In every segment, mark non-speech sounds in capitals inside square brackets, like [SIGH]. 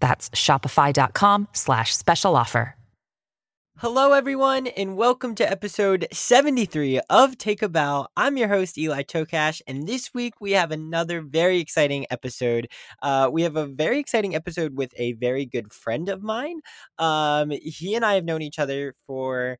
That's shopify.com slash special offer. Hello, everyone, and welcome to episode 73 of Take a Bow. I'm your host, Eli Tokash, and this week we have another very exciting episode. Uh, we have a very exciting episode with a very good friend of mine. Um, he and I have known each other for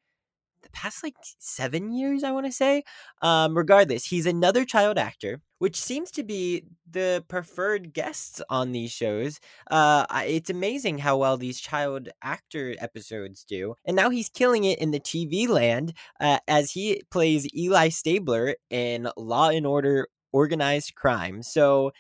the past like seven years, I want to say. Um, regardless, he's another child actor, which seems to be the preferred guests on these shows. Uh, it's amazing how well these child actor episodes do. And now he's killing it in the TV land uh, as he plays Eli Stabler in Law and Order Organized Crime. So,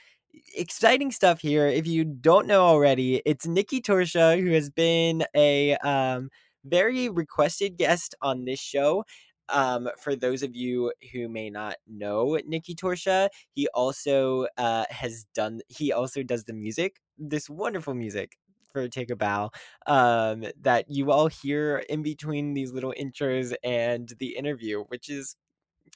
exciting stuff here. If you don't know already, it's Nicky Torchia, who has been a. Um, very requested guest on this show. Um, for those of you who may not know Nicky Torchia, he also uh, has done. He also does the music, this wonderful music for Take a Bow, um, that you all hear in between these little intros and the interview, which is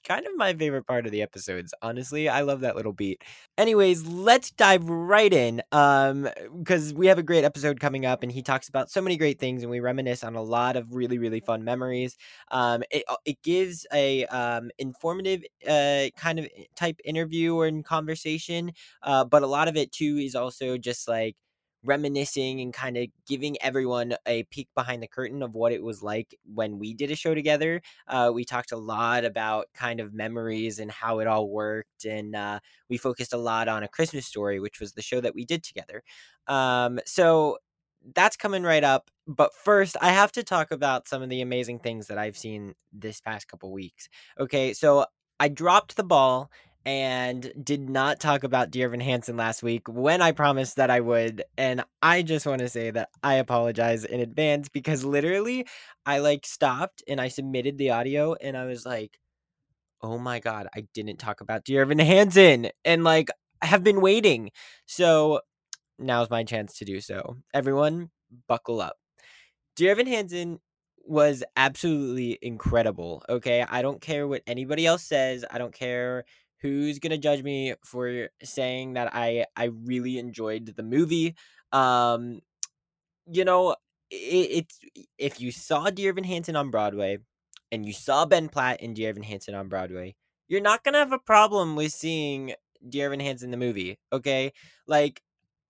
kind of my favorite part of the episodes. Honestly, I love that little beat. Anyways, let's dive right in um because we have a great episode coming up and he talks about so many great things and we reminisce on a lot of really really fun memories. Um it uh, it gives a um informative uh kind of eh, type interview or conversation, uh but a lot of it too is also just like reminiscing and kind of giving everyone a peek behind the curtain of what it was like when we did a show together. Uh, we talked a lot about kind of memories and how it all worked, and uh, we focused a lot on a Christmas story, which was the show that we did together. Um, so that's coming right up. But first, I have to talk about some of the amazing things that I've seen this past couple weeks. Okay, so I dropped the ball and did not talk about Dear Evan Hansen last week when I promised that I would. And I just want to say that I apologize in advance because literally I like stopped and I submitted the audio and I was like, oh my God, I didn't talk about Dear Evan Hansen. And like, I have been waiting. So now's my chance to do so. Everyone, buckle up. Dear Evan Hansen was absolutely incredible. Okay. I don't care what anybody else says. I don't care who's gonna judge me for saying that I I really enjoyed the movie. Um, you know, it, it's if you saw Dear Evan Hansen on Broadway and you saw Ben Platt in Dear Evan Hansen on Broadway, you're not gonna have a problem with seeing Dear Evan Hansen in the movie. Okay, like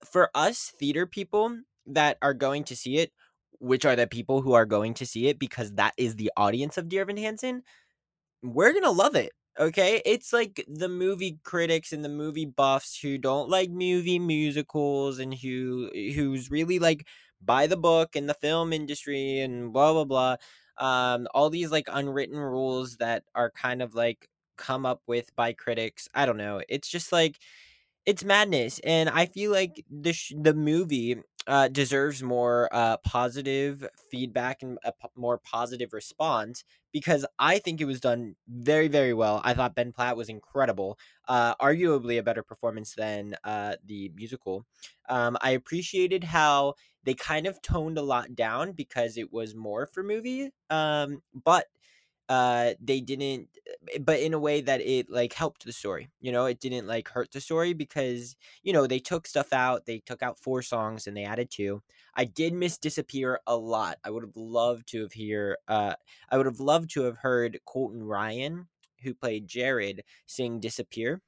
for us theater people that are going to see it, which are the people who are going to see it because that is the audience of Dear Evan Hansen, we're gonna love it Okay, it's like the movie critics and the movie buffs who don't like movie musicals and who who's really like by the book in the film industry and blah blah blah. Um, all these like unwritten rules that are kind of like come up with by critics. I don't know. It's just like it's madness, and I feel like the sh- the movie uh, deserves more uh, positive feedback and a p- more positive response because I think it was done very, very well. I thought Ben Platt was incredible, uh, arguably a better performance than uh, the musical. Um, I appreciated how they kind of toned a lot down because it was more for movie, um, but uh they didn't eh, but in a way that it like helped the story you know it didn't like hurt the story because you know they took stuff out they took out four songs and they added two i did miss disappear a lot i would have loved to have hear uh i would have loved to have heard colton ryan who played jared sing disappear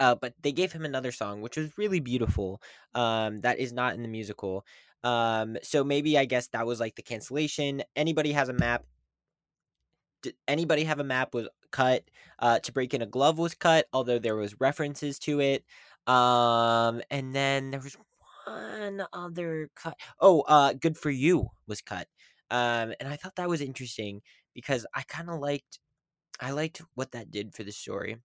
uh, but they gave him another song which was really beautiful um, that is not in the musical Um, so maybe I guess that was like the cancellation. Anybody has a map. Did anybody have a map was cut. Uh, to break in a glove was cut, although there was references to it. Um, and then there was one other cut. Oh, uh, good for you was cut. Um, and I thought that was interesting because I kind of liked, I liked what that did for the story.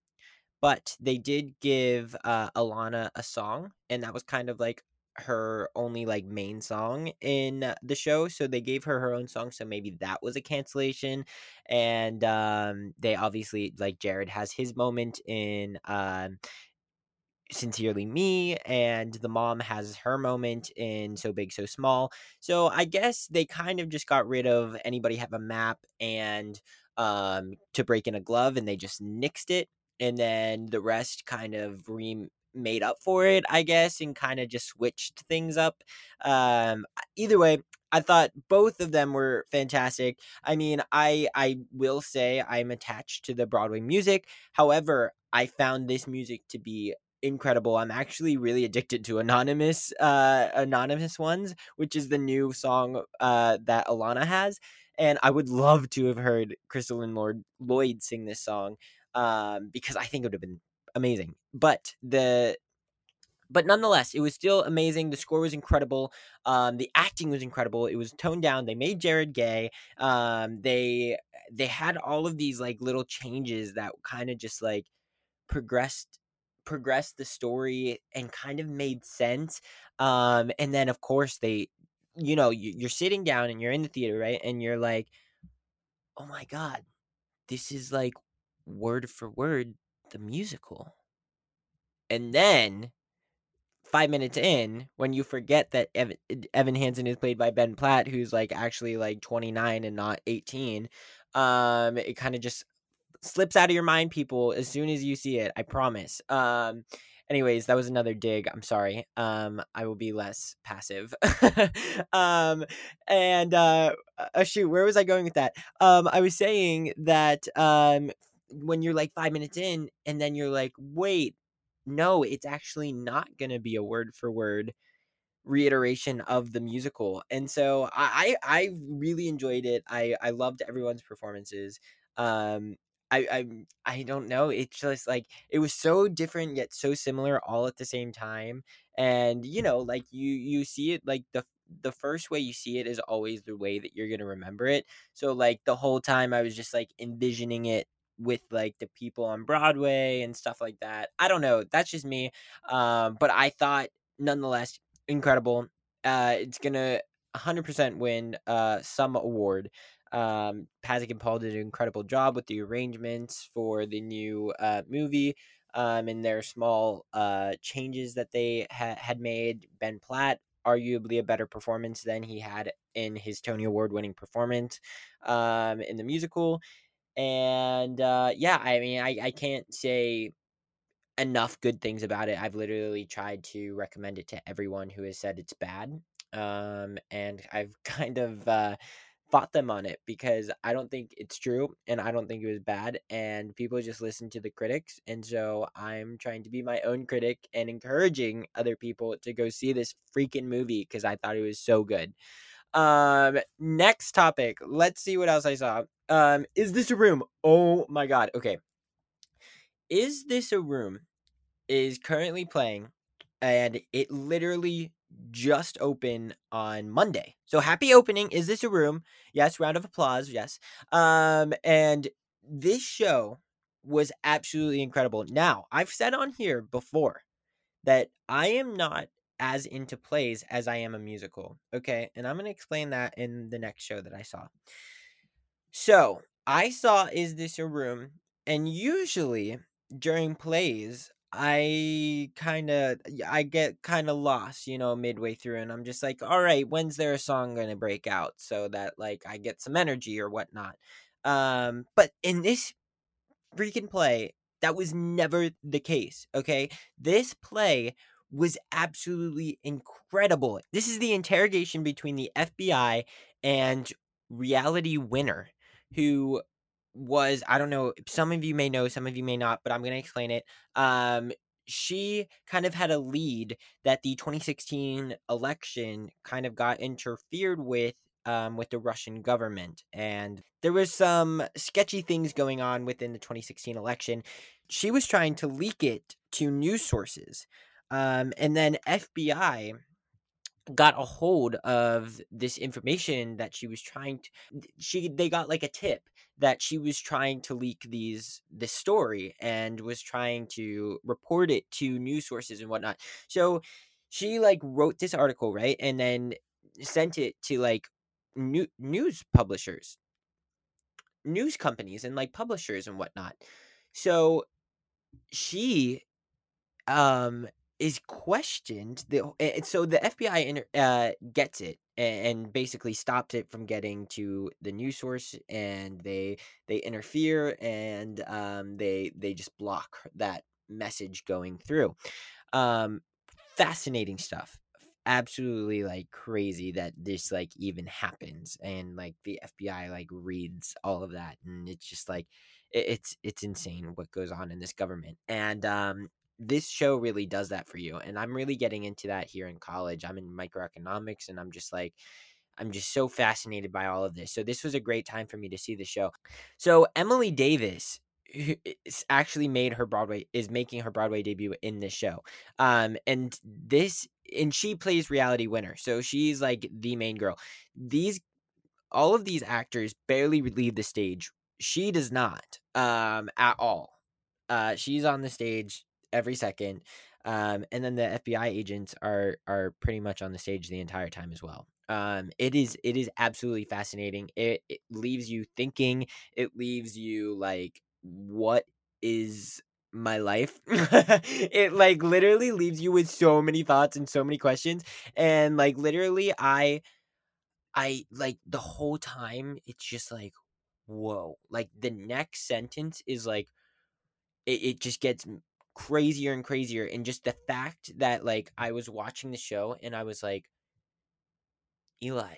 But they did give uh, Alana a song, and that was kind of like her only like main song in the show so they gave her her own song so maybe that was a cancellation and um they obviously like jared has his moment in um sincerely me and the mom has her moment in so big so small so i guess they kind of just got rid of anybody have a map and um to break in a glove and they just nixed it and then the rest kind of re made up for it i guess and kind of just switched things up um either way I thought both of them were fantastic. I mean, I I will say I'm attached to the Broadway music. However, I found this music to be incredible. I'm actually really addicted to Anonymous uh Anonymous ones, which is the new song uh that Alana has. And I would love to have heard Kristolyn Lloyd sing this song um because I think it would have been amazing. But the but nonetheless, it was still amazing. The score was incredible. Um, the acting was incredible. It was toned down. They made Jared gay. Um, they they had all of these like little changes that kind of just like progressed progressed the story and kind of made sense. Um, and then of course they, you know, you, you're sitting down and you're in the theater, right? And you're like, oh my god, this is like word for word the musical. And then five minutes in, when you forget that Evan, Evan Hansen is played by Ben Platt, who's like actually like 29 and not 18, um, it kind of just slips out of your mind, people, as soon as you see it. I promise. Um, anyways, that was another dig. I'm sorry. Um, I will be less passive. [LAUGHS] um, and uh, uh, shoot, where was I going with that? Um, I was saying that um, when you're like five minutes in, and then you're like, wait, no, it's actually not going to be a word for word reiteration of the musical and so i i really enjoyed it i i loved everyone's performances um I, I I don't know. It's just like it was so different yet so similar all at the same time. And you know, like you you see it like the the first way you see it is always the way that you're gonna remember it. So like the whole time I was just like envisioning it with like the people on Broadway and stuff like that. I don't know. That's just me. Um, but I thought nonetheless incredible. Uh, it's gonna 100% win uh some award. Um, Pasek and Paul did an incredible job with the arrangements for the new uh, movie um, and their small uh, changes that they ha- had made. Ben Platt, arguably a better performance than he had in his Tony Award winning performance um, in the musical. And uh, yeah, I mean, I, I can't say enough good things about it. I've literally tried to recommend it to everyone who has said it's bad. Um, and I've [LAUGHS] kind of uh, fought them on it because I don't think it's true and I don't think it was bad and people just listen to the critics and so I'm trying to be my own critic and encouraging other people to go see this freaking movie because I thought it was so good. Um next topic, let's see what else I saw. Um is this a room? Oh my god. Okay. Is this a room is currently playing and it literally just open on Monday. So happy opening. Is this a room? Yes, round of applause. Yes. Um and this show was absolutely incredible. Now, I've said on here before that I am not as into plays as I am a musical. Okay? And I'm going to explain that in the next show that I saw. So, I saw Is This a Room? And usually during plays, I kind of I get kind of lost, you know, midway through, and I'm just like, all right, when's there a song gonna break out so that like I get some energy or whatnot. Um, but in this freaking play, that was never the case. Okay, this play was absolutely incredible. This is the interrogation between the FBI and Reality Winner, who was I don't know. Some of you may know, some of you may not, but I'm gonna explain it. Um, she kind of had a lead that the 2016 election kind of got interfered with um, with the Russian government. And there was some sketchy things going on within the 2016 election. She was trying to leak it to news sources. Um, and then FBI got a hold of this information that she was trying to she they got like a tip that she was trying to leak these this story and was trying to report it to news sources and whatnot. So she like wrote this article right and then sent it to like new news publishers. News companies and like publishers and whatnot. So she um is questioned the so the FBI inter, uh, gets it and basically stops it from getting to the news source and they they interfere and um, they they just block that message going through. Um, fascinating stuff. Absolutely like crazy that this like even happens and like the FBI like reads all of that and it's just like it's it's insane what goes on in this government and um this show really does that for you. And I'm really getting into that here in college. I'm in microeconomics and I'm just like, I'm just so fascinated by all of this. So this was a great time for me to see the show. So Emily Davis actually made her Broadway is making her Broadway debut in this show. Um and this and she plays reality winner. So she's like the main girl. These all of these actors barely leave the stage. She does not um at all. Uh she's on the stage every second. Um, and then the FBI agents are are pretty much on the stage the entire time as well. Um, it is it is absolutely fascinating. It, it leaves you thinking. It leaves you like, what is my life? [LAUGHS] it like literally leaves you with so many thoughts and so many questions. And like literally, I I like the whole time. It's just like, whoa! Like the next sentence is like, it, it just gets crazier and crazier and just the fact that like I was watching the show and I was like Eli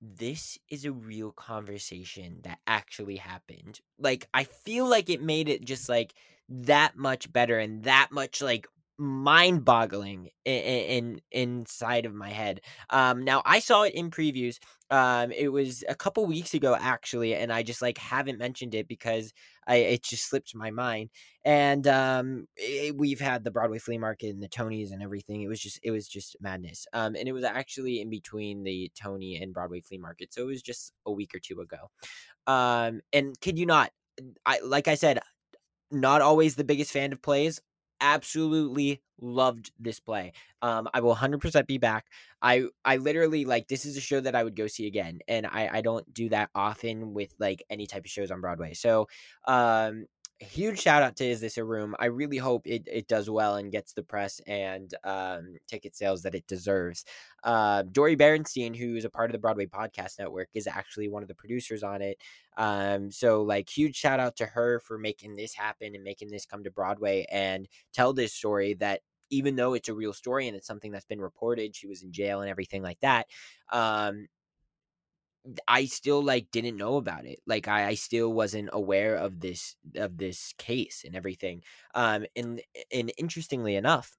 this is a real conversation that actually happened. Like I feel like it made it just like that much better and that much like mind boggling in, in, inside of my head. Um, now I saw it in previews. Um, it was a couple weeks ago actually, and I just like haven't mentioned it because I it just slipped my mind. And um, it, we've had the Broadway flea market and the Tonys and everything. It was just it was just madness. Um, and it was actually in between the Tony and Broadway flea market, so it was just a week or two ago. Um, and kid you not, I like I said, not always the biggest fan of plays absolutely loved this play. Um, I will 100% be back. I I literally like this is a show that I would go see again, and I I don't do that often with like any type of shows on Broadway. So um, huge shout out to Is This a Room? I really hope it, it does well and gets the press and um, ticket sales that it deserves. Uh, Dori Berinstein, who is a part of the Broadway Podcast Network, is actually one of the producers on it. Um, so, like, huge shout out to her for making this happen and making this come to Broadway and tell this story that even though it's a real story and it's something that's been reported, she was in jail and everything like that. Um, I still like didn't know about it. Like I, I still wasn't aware of this of this case and everything. Um and and interestingly enough,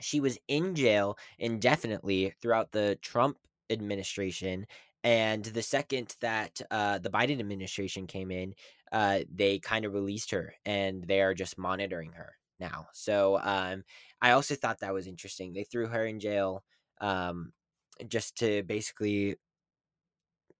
she was in jail indefinitely throughout the Trump administration. And the second that uh, the Biden administration came in, uh, they kind of released her and they are just monitoring her now. So um, I also thought that was interesting. They threw her in jail um, just to basically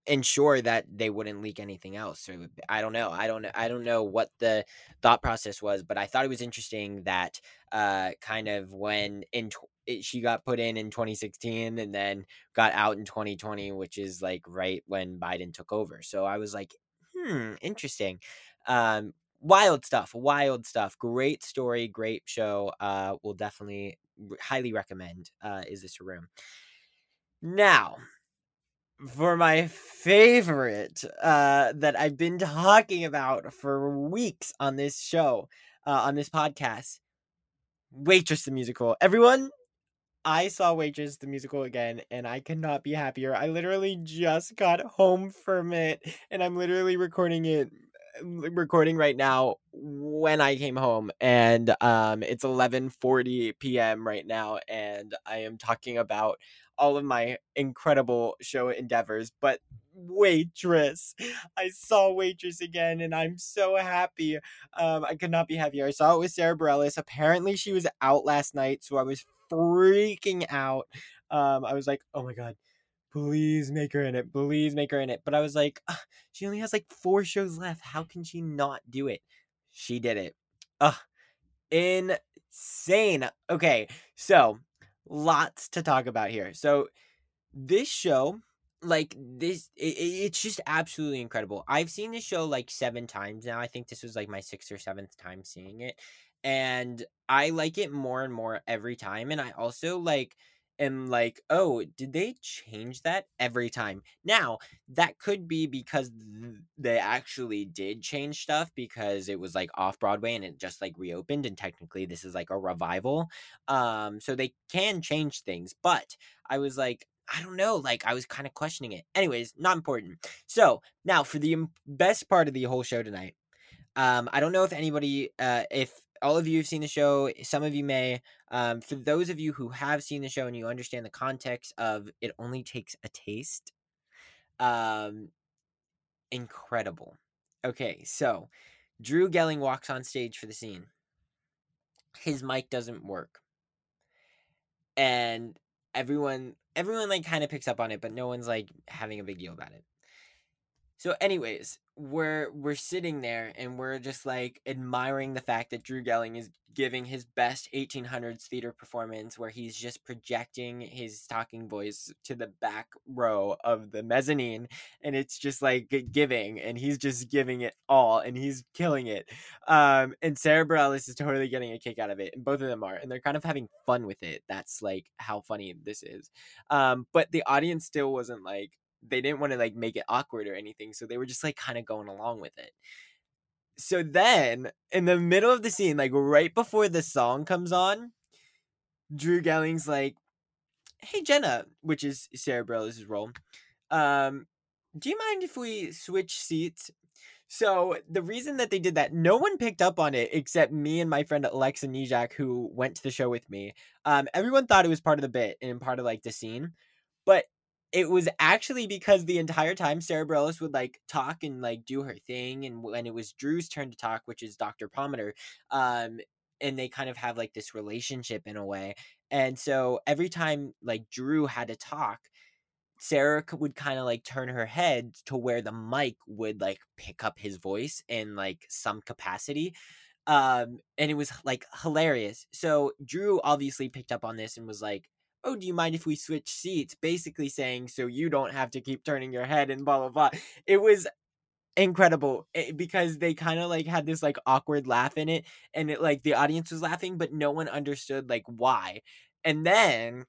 ensure that they wouldn't leak anything else. So I don't know. I don't. I don't know what the thought process was, but I thought it was interesting that uh, kind of when in tw- she got put in in 2016 and then got out in 2020, which is like right when Biden took over. So I was like, hmm, interesting. Um, wild stuff. Wild stuff. Great story. Great show. Uh, will definitely highly recommend. Uh, is this a room? Now, for my favorite uh, that I've been talking about for weeks on this show, uh, on this podcast. Waitress the musical. Everyone, I saw Waitress the musical again and I could not be happier. I literally just got home from it and I'm literally recording it recording right now when I came home, and um, it's 11:40 p.m. right now, and I am talking about all of my incredible show endeavors. But Waitress, I saw Waitress again, and I'm so happy. Um, I could not be happier. I saw it with Sara Bareilles. Apparently, she was out last night, so I was freaking out. Um, I was like, oh my god please make her in it. Please make her in it. But I was like, she only has like four shows left. How can she not do it? She did it. Ugh. Insane. Okay, so lots to talk about here. So this show, like this, it, it's just absolutely incredible. I've seen this show like seven times now. I think this was like my sixth or seventh time seeing it. And I like it more and more every time. And I also like am like, oh, did they change that every time? Now, that could be because th- they actually did change stuff because it was like off Broadway and it just like reopened and technically this is like a revival. Um so they can change things, but I was like I don't know, like I was kind of questioning it. Anyways, not important. So, now for the best part of the whole show tonight. Um I don't know if anybody uh if all of you have seen the show. Some of you may. Um, for those of you who have seen the show and you understand the context of it only takes a taste, um, incredible. Okay, so Drew Gehling walks on stage for the scene. His mic doesn't work. And everyone everyone like kind of picks up on it, but no one's like having a big deal about it. So anyways, we're we're sitting there and we're just like admiring the fact that Drew Gehling is giving his best 1800s theater performance where he's just projecting his talking voice to the back row of the mezzanine and it's just like giving and he's just giving it all and he's killing it. Um and Sara Bareilles is totally getting a kick out of it and both of them are and they're kind of having fun with it. That's like how funny this is. Um but the audience still wasn't like they didn't want to like make it awkward or anything so they were just like kind of going along with it so then in the middle of the scene like right before the song comes on drew gehling's like hey jenna which is sara bareilles' role um do you mind if we switch seats so the reason that they did that, no one picked up on it except me and my friend Alexa Nijak, who went to the show with me. Um, everyone thought it was part of the bit and part of like the scene, but it was actually because the entire time Sara Bareilles would like talk and like do her thing, and when it was Drew's turn to talk, which is Dr. Pomatter, um, and they kind of have like this relationship in a way, and so every time like Drew had to talk, Sara would kind of like turn her head to where the mic would like pick up his voice in like some capacity. Um, and it was like hilarious. So Drew obviously picked up on this and was like, oh, do you mind if we switch seats? Basically saying, so you don't have to keep turning your head and blah, blah, blah. It was incredible eh, because they kind of like had this like awkward laugh in it and it like the audience was laughing but no one understood like why and then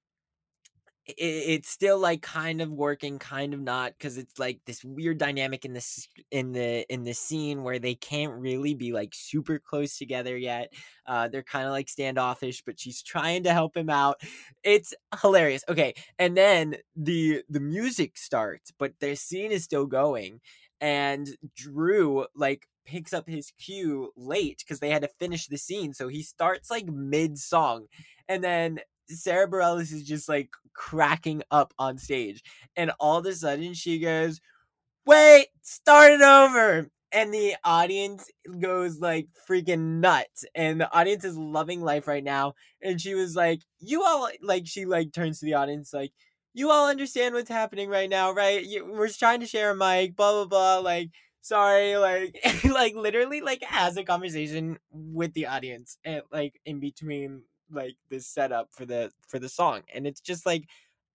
it, it's still like kind of working kind of not because it's like this weird dynamic in this in the in the scene where they can't really be like super close together yet. Uh they're kind of like standoffish but she's trying to help him out. It's hilarious. Okay and then the the music starts but the scene is still going and drew like picks up his cue late because they had to finish the scene so he starts like mid song and then Sara Bareilles is just like cracking up on stage. And all of a sudden she goes, Wait, start it over. And the audience goes like freaking nuts. And the audience is loving life right now. And she was like, You all, like, she like turns to the audience, like, You all understand what's happening right now, right? We're trying to share a mic, blah, blah, blah. Like, sorry like [LAUGHS] like literally like has a conversation with the audience and like in between like this setup for the for the song and it's just like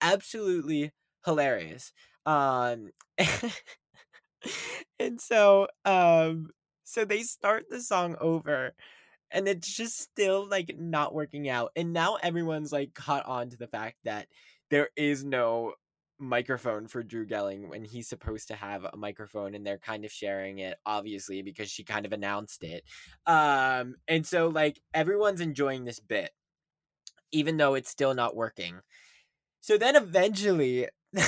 absolutely hilarious um [LAUGHS] and so um so they start the song over and it's just still like not working out and now everyone's like caught on to the fact that there is no microphone for Drew Gehling when he's supposed to have a microphone and they're kind of sharing it obviously because she kind of announced it. Um and so like everyone's enjoying this bit even though it's still not working. So then eventually, [LAUGHS] and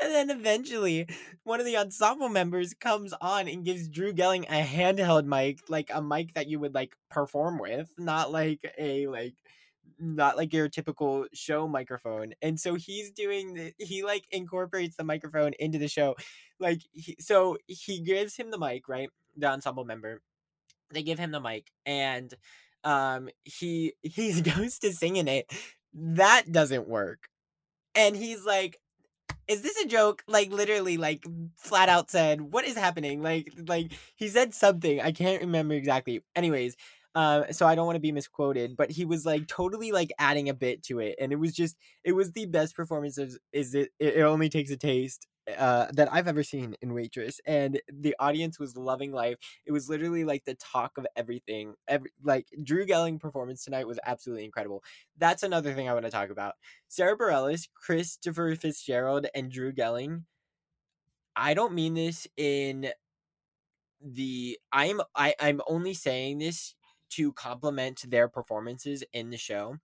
then eventually, one of the ensemble members comes on and gives Drew Gehling a handheld mic, like a mic that you would like perform with, not like a like not like your typical show microphone. And so he's doing the, he like incorporates the microphone into the show. Like he, so he gives him the mic, right? The ensemble member. They give him the mic and um he he [LAUGHS] goes to sing in it. That doesn't work. And he's like is this a joke? Like literally, like flat out said, what is happening? Like, like he said something. I can't remember exactly. Anyways, uh, so I don't want to be misquoted, but he was like totally like adding a bit to it, and it was just it was the best performance. Is, is it? It only takes a taste uh, that I've ever seen in Waitress, and the audience was loving life. It was literally like the talk of everything. Every like Drew Gehling performance tonight was absolutely incredible. That's another thing I want to talk about. Sara Bareilles, Christopher Fitzgerald, and Drew Gehling. I don't mean this in the I'm I I'm only saying this to complement their performances in the show.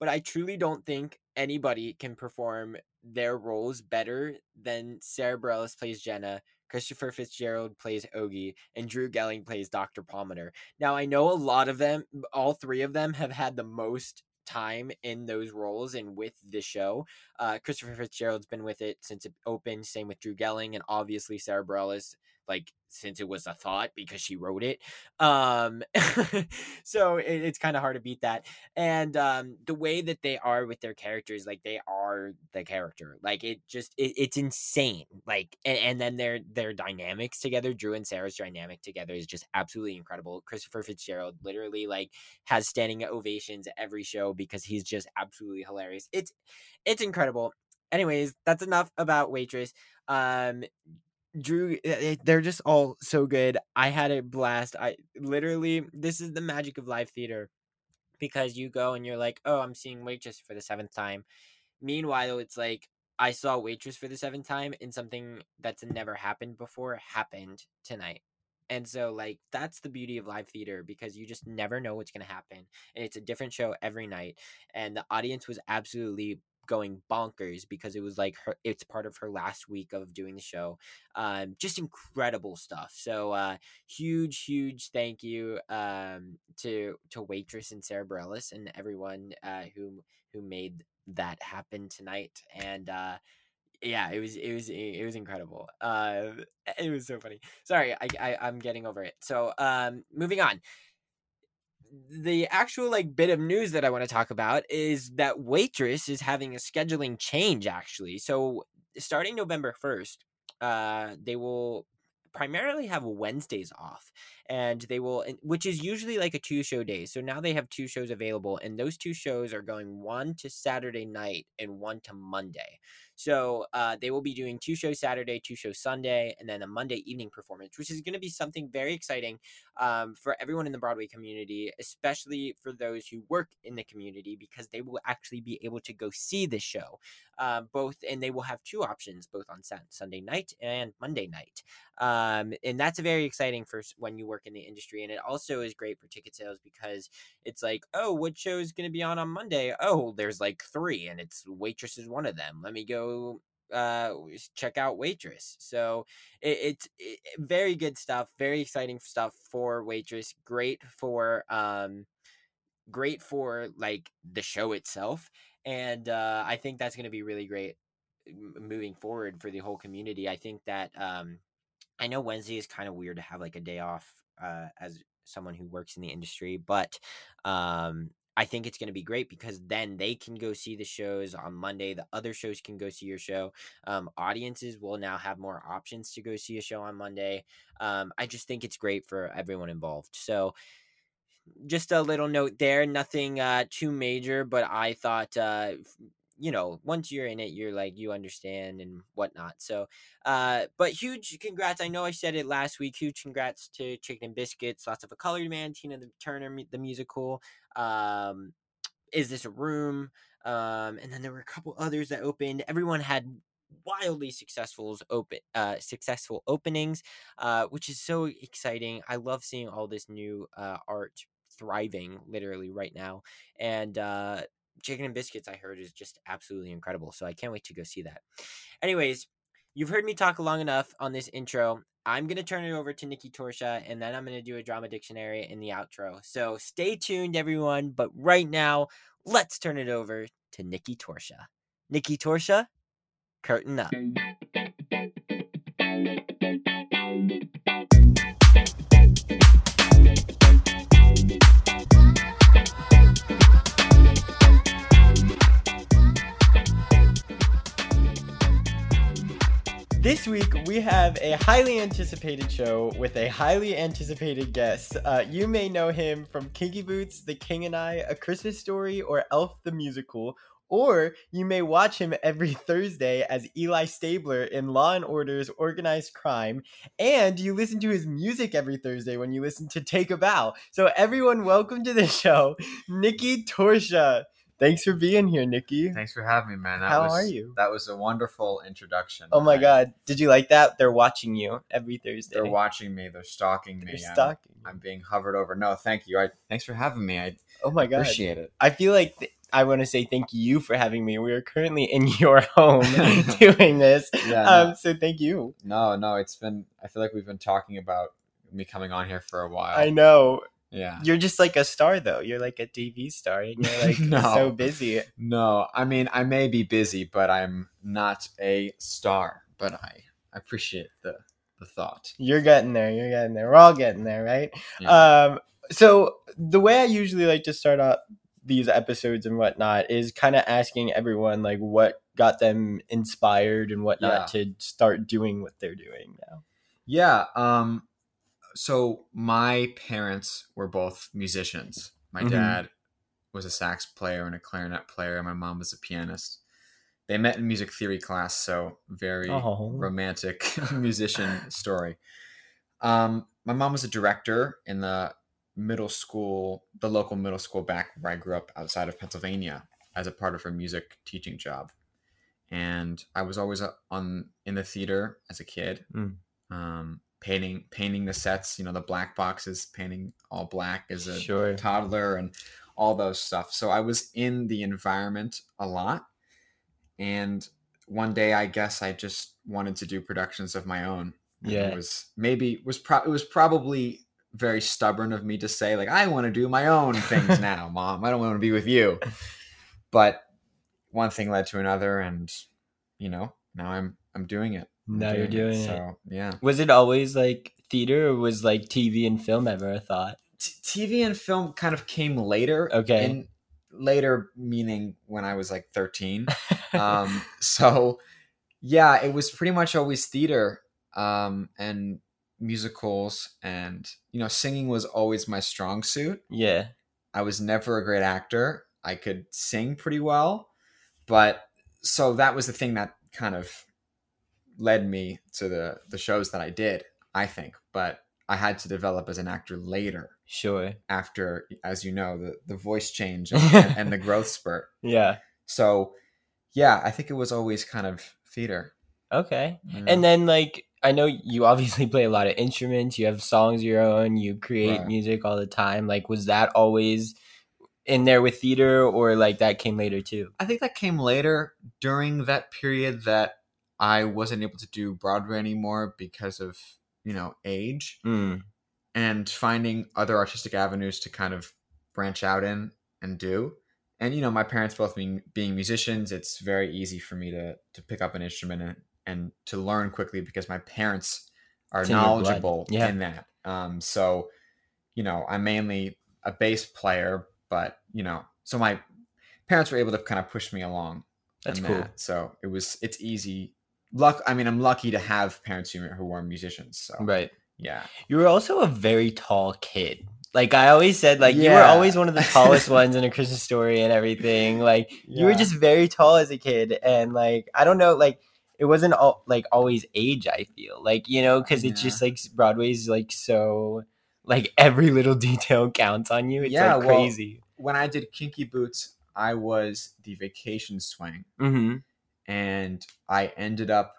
But I truly don't think anybody can perform their roles better than Sara Bareilles plays Jenna, Christopher Fitzgerald plays Ogie, and Drew Gehling plays Dr. Pomatter. Now, I know a lot of them, all three of them, have had the most time in those roles and with the show. Uh, Christopher Fitzgerald's been with it since it opened, same with Drew Gehling, and obviously Sara Bareilles like since it was a thought because she wrote it. Um, [LAUGHS] so it, it's kind of hard to beat that. And um, the way that they are with their characters, like they are the character. Like it just it, it's insane. Like and, and then their their dynamics together, Drew and Sara's dynamic together is just absolutely incredible. Christopher Fitzgerald literally like has standing ovations every show because he's just absolutely hilarious. It's it's incredible. Anyways, that's enough about Waitress. Um, Drew, eh, eh, they're just all so good. I had a blast. I literally, this is the magic of live theater because you go and you're like, oh, I'm seeing Waitress for the seventh time. Meanwhile, it's like, I saw Waitress for the seventh time and something that's never happened before happened tonight. And so, like, that's the beauty of live theater because you just never know what's going to happen. And it's a different show every night. And the audience was absolutely going bonkers because it was like her it's part of her last week of doing the show um just incredible stuff. So uh huge huge thank you um to to waitress and sara bareilles and everyone uh who who made that happen tonight. And uh yeah it was it was it was incredible. Uh [LAUGHS] it was so funny. Sorry i, I i'm getting over it. So um moving on the actual like bit of news that I want to talk about is that Waitress is having a scheduling change actually. So starting November 1st, uh they will primarily have Wednesdays off and they will which is usually like a two show day. So now they have two shows available and those two shows are going one to Saturday night and one to Monday. So uh, they will be doing two shows Saturday, two shows Sunday, and then a Monday evening performance, which is going to be something very exciting um, for everyone in the Broadway community, especially for those who work in the community, because they will actually be able to go see the show. Uh, both, and they will have two options, both on Sunday night and Monday night. Um, and that's very exciting for when you work in the industry. And it also is great for ticket sales because it's like, oh, what show is going to be on on Monday? Oh, there's like three, and it's Waitress is one of them. Let me go uh check out waitress. So it, it's it, very good stuff very exciting stuff for waitress great for um great for like the show itself and uh i think that's going to be really great moving forward for the whole community. I think that um i know wednesday is kind of weird to have like a day off uh as someone who works in the industry but um I think it's going to be great because then they can go see the shows on Monday. The other shows can go see your show. Um, audiences will now have more options to go see a show on Monday. Um, I just think it's great for everyone involved. So, just a little note there, nothing uh, too major, but I thought uh, you know, once you're in it, you're like you understand and whatnot. So, uh, but huge congrats! I know I said it last week. Huge congrats to Chicken and Biscuits, Thoughts of a Colored Man, Tina the Turner, the musical. Um, is this a room? Um, and then there were a couple others that opened. Everyone had wildly successful open uh successful openings uh which is so exciting i love seeing all this new uh art thriving literally right now and uh Chicken and Biscuits, I heard, is just absolutely incredible. So I can't wait to go see that. Anyways, you've heard me talk long enough on this intro. I'm going to turn it over to Nicky Torchia and then I'm going to do a drama dictionary in the outro. So stay tuned, everyone. But right now, let's turn it over to Nicky Torchia. Nicky Torchia, curtain up. This week, we have a highly anticipated show with a highly anticipated guest. Uh, you may know him from Kinky Boots, The King and I, A Christmas Story, or Elf the Musical. Or you may watch him every [LAUGHS] Thursday as Eli Stabler in Law and Order's Organized Crime. And you listen to his music every Thursday when you listen to Take a Bow. So, everyone, welcome to the [LAUGHS] show, Nicky Torchia. Thanks for being here, Nicky. Thanks for having me, man. That How was, are you? That was a wonderful introduction. Oh my God. Did you like that? They're watching you every Thursday. They're watching me. They're stalking me. They're I'm- stalking you. I'm, being hovered over. No, thank you. I thanks for having me. I Oh my God. appreciate it. I feel like th- I want to say thank you for having me. We are currently in [LAUGHS] your home [LAUGHS] doing this. Yeah. Um, so thank you. no, no, it's been. I feel like we've been talking about me coming on here for a while. I know. Yeah. You're just like a star, though. You're like a TV star, and you're like [LAUGHS] No. so busy. No, I mean I may be busy, but I'm not a star. But I appreciate the the thought. You're getting there. You're getting there. We're all getting there, right? Yeah. Um, so the way I usually like to start out these episodes and whatnot is kind of asking everyone like what got them inspired and whatnot to start doing what they're doing now. Yeah. Um. So my parents were both musicians. My Mhm. dad was a sax player and a clarinet player. and My mom was a pianist. They met in music theory class, so very Oh. romantic [LAUGHS] [LAUGHS] musician story. Um, my mom was a director in the middle school, the local middle school back where I grew up outside of Pennsylvania, as a part of her music teaching job. And I was always uh, on in the theater as a kid, Mm. um, painting painting the sets. You know, the black boxes, painting all black as a Sure. toddler, and all those stuff. So I was in the environment a lot. And one day, I guess I just wanted to do productions of my own. Yeah. it was maybe was pro- it was probably very stubborn of me to say like I want to do my own things [LAUGHS] now, mom. I don't want to be with you. But one thing led to another, and you know now I'm I'm doing it. Now you're doing it. So yeah, Was it always like theater or was like TV and film ever a thought? T- TV and film kind of came later. Okay. and later meaning when I was like 13. [LAUGHS] um so yeah it was pretty much always theater um and musicals and you know singing was always my strong suit yeah. i was never a great actor i could sing pretty well but so that was the thing that kind of led me to the the shows that i did i think but i had to develop as an actor later Sure. after as you know the the voice change and, and the [LAUGHS] growth spurt Yeah. so, yeah, I think it was always kind of theater. Okay. Yeah. And then like I know you obviously play a lot of instruments, you have songs of your own, you create Right. music all the time. Like was that always in there with theater or like that came later too? I think that came later during that period that I wasn't able to do Broadway anymore because of, you know, age Mm. and finding other artistic avenues to kind of branch out in and do. And, you know, my parents both being, being musicians, it's very easy for me to, to pick up an instrument and, and to learn quickly because my parents are It's in knowledgeable Yeah. in that. Um, so, you know, I'm mainly a bass player, but you know, so my parents were able to kind of push me along. That's cool. that. So it was, it's easy. Luck. I mean, I'm lucky to have parents who, who are musicians. So Right. yeah, You were also a very tall kid. Like I always said, like you were always one of the tallest [LAUGHS] ones in a Christmas story and everything. Like you were just very tall as a kid, and like I don't know, like it wasn't all, like always age. I feel like you know because it's just like Broadway's like so like every little [LAUGHS] detail counts on you. It's Yeah, like well, crazy. when I did Kinky Boots, I was the vacation swing, Mm-hmm. And I ended up,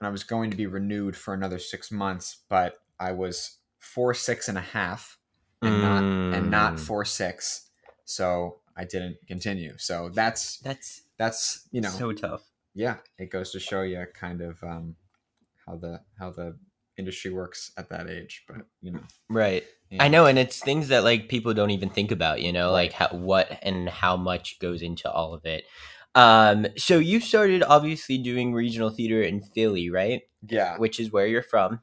and I was going to be renewed for another six months, but I was four six and a half, and not and not Mm. four six, so I didn't continue. So that's That's that's you know so tough. yeah, it goes to show you kind of um, how the how the industry works at that age. But you know, Right. yeah. I know, and it's things that like people don't even think about, you know, like how, what and how much goes into all of it. Um, so you started obviously doing regional theater in Philly, right? Yeah, Which is where you're from.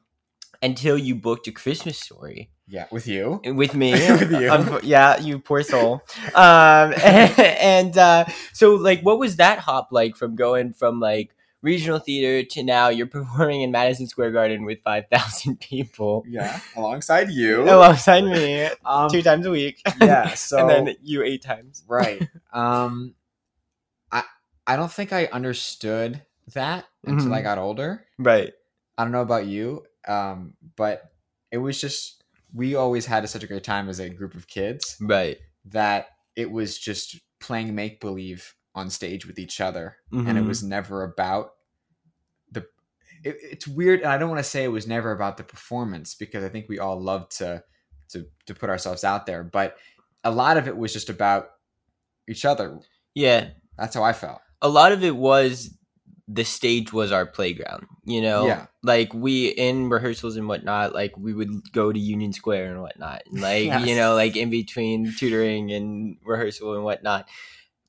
Until you booked a Christmas story yeah, with you. with me. [LAUGHS] With you. Unfo- yeah, you poor soul. Um, [LAUGHS] and uh, so like, what was that hop like from going from like regional theater to now you're performing in Madison Square Garden with five thousand [LAUGHS] people Yeah, alongside you. alongside me Um, two times a week. yeah, so and then you eight times. right. Um, I I don't think I understood that until I Mhm. got older. Right. I don't know about you, um, but it was just we always had such a great time as a group of kids Right. that it was just playing make believe on stage with each other, and it Mhm. was never about the. It, it's weird, and I don't want to say it was never about the performance because I think we all love to to to put ourselves out there, but a lot of it was just about each other. Yeah. That's how I felt. A lot of it was the stage was our playground, you know? Yeah. Like we in rehearsals and whatnot, like we would go to Union Square and whatnot. And like, you know, like in between tutoring and rehearsal and whatnot.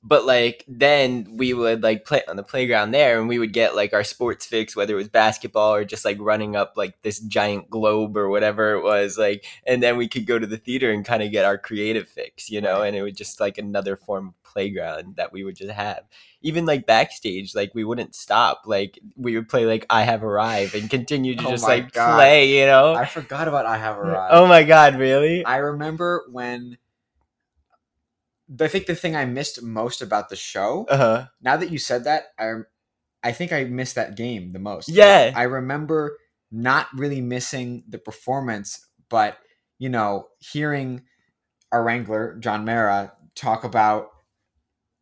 But like then we would like play on the playground there and we would get like our sports fix, whether it was basketball or just like running up like this giant globe or whatever it was, like and then we could go to the theater and kind of get our creative fix, you know, and it was just like another form of playground that we would just have. Even like backstage, like we wouldn't stop. Like we would play like I Have Arrived and continue to Oh just like God. play, you know? I forgot about I Have Arrived. Oh my god, really? I remember when. I think the thing I missed most about the show. Uh-huh. Now that you said that, I, I think I missed that game the most. Yeah. I remember not really missing the performance, but you know, hearing our wrangler John Mara talk about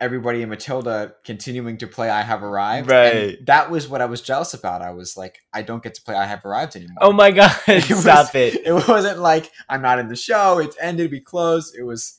everybody in Matilda continuing to play I Have Arrived. and Right. that was what I was jealous about. I was like, I don't get to play I Have Arrived anymore. Oh my god, [LAUGHS] It was- stop it. It wasn't like I'm not in the show. It's ended. We closed. It was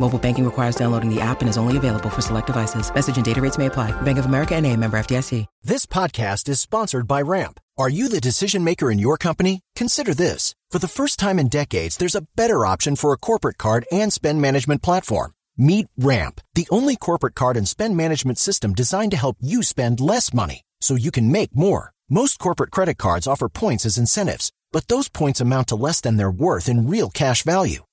Mobile banking requires downloading the app and is only available for select devices. Message and data rates may apply. Bank of America and a member FDIC. This podcast is sponsored by Ramp. Are you the decision maker in your company? Consider this. For the first time in decades, there's a better option for a corporate card and spend management platform. Meet Ramp, the only corporate card and spend management system designed to help you spend less money so you can make more. Most corporate credit cards offer points as incentives, but those points amount to less than their worth in real cash value.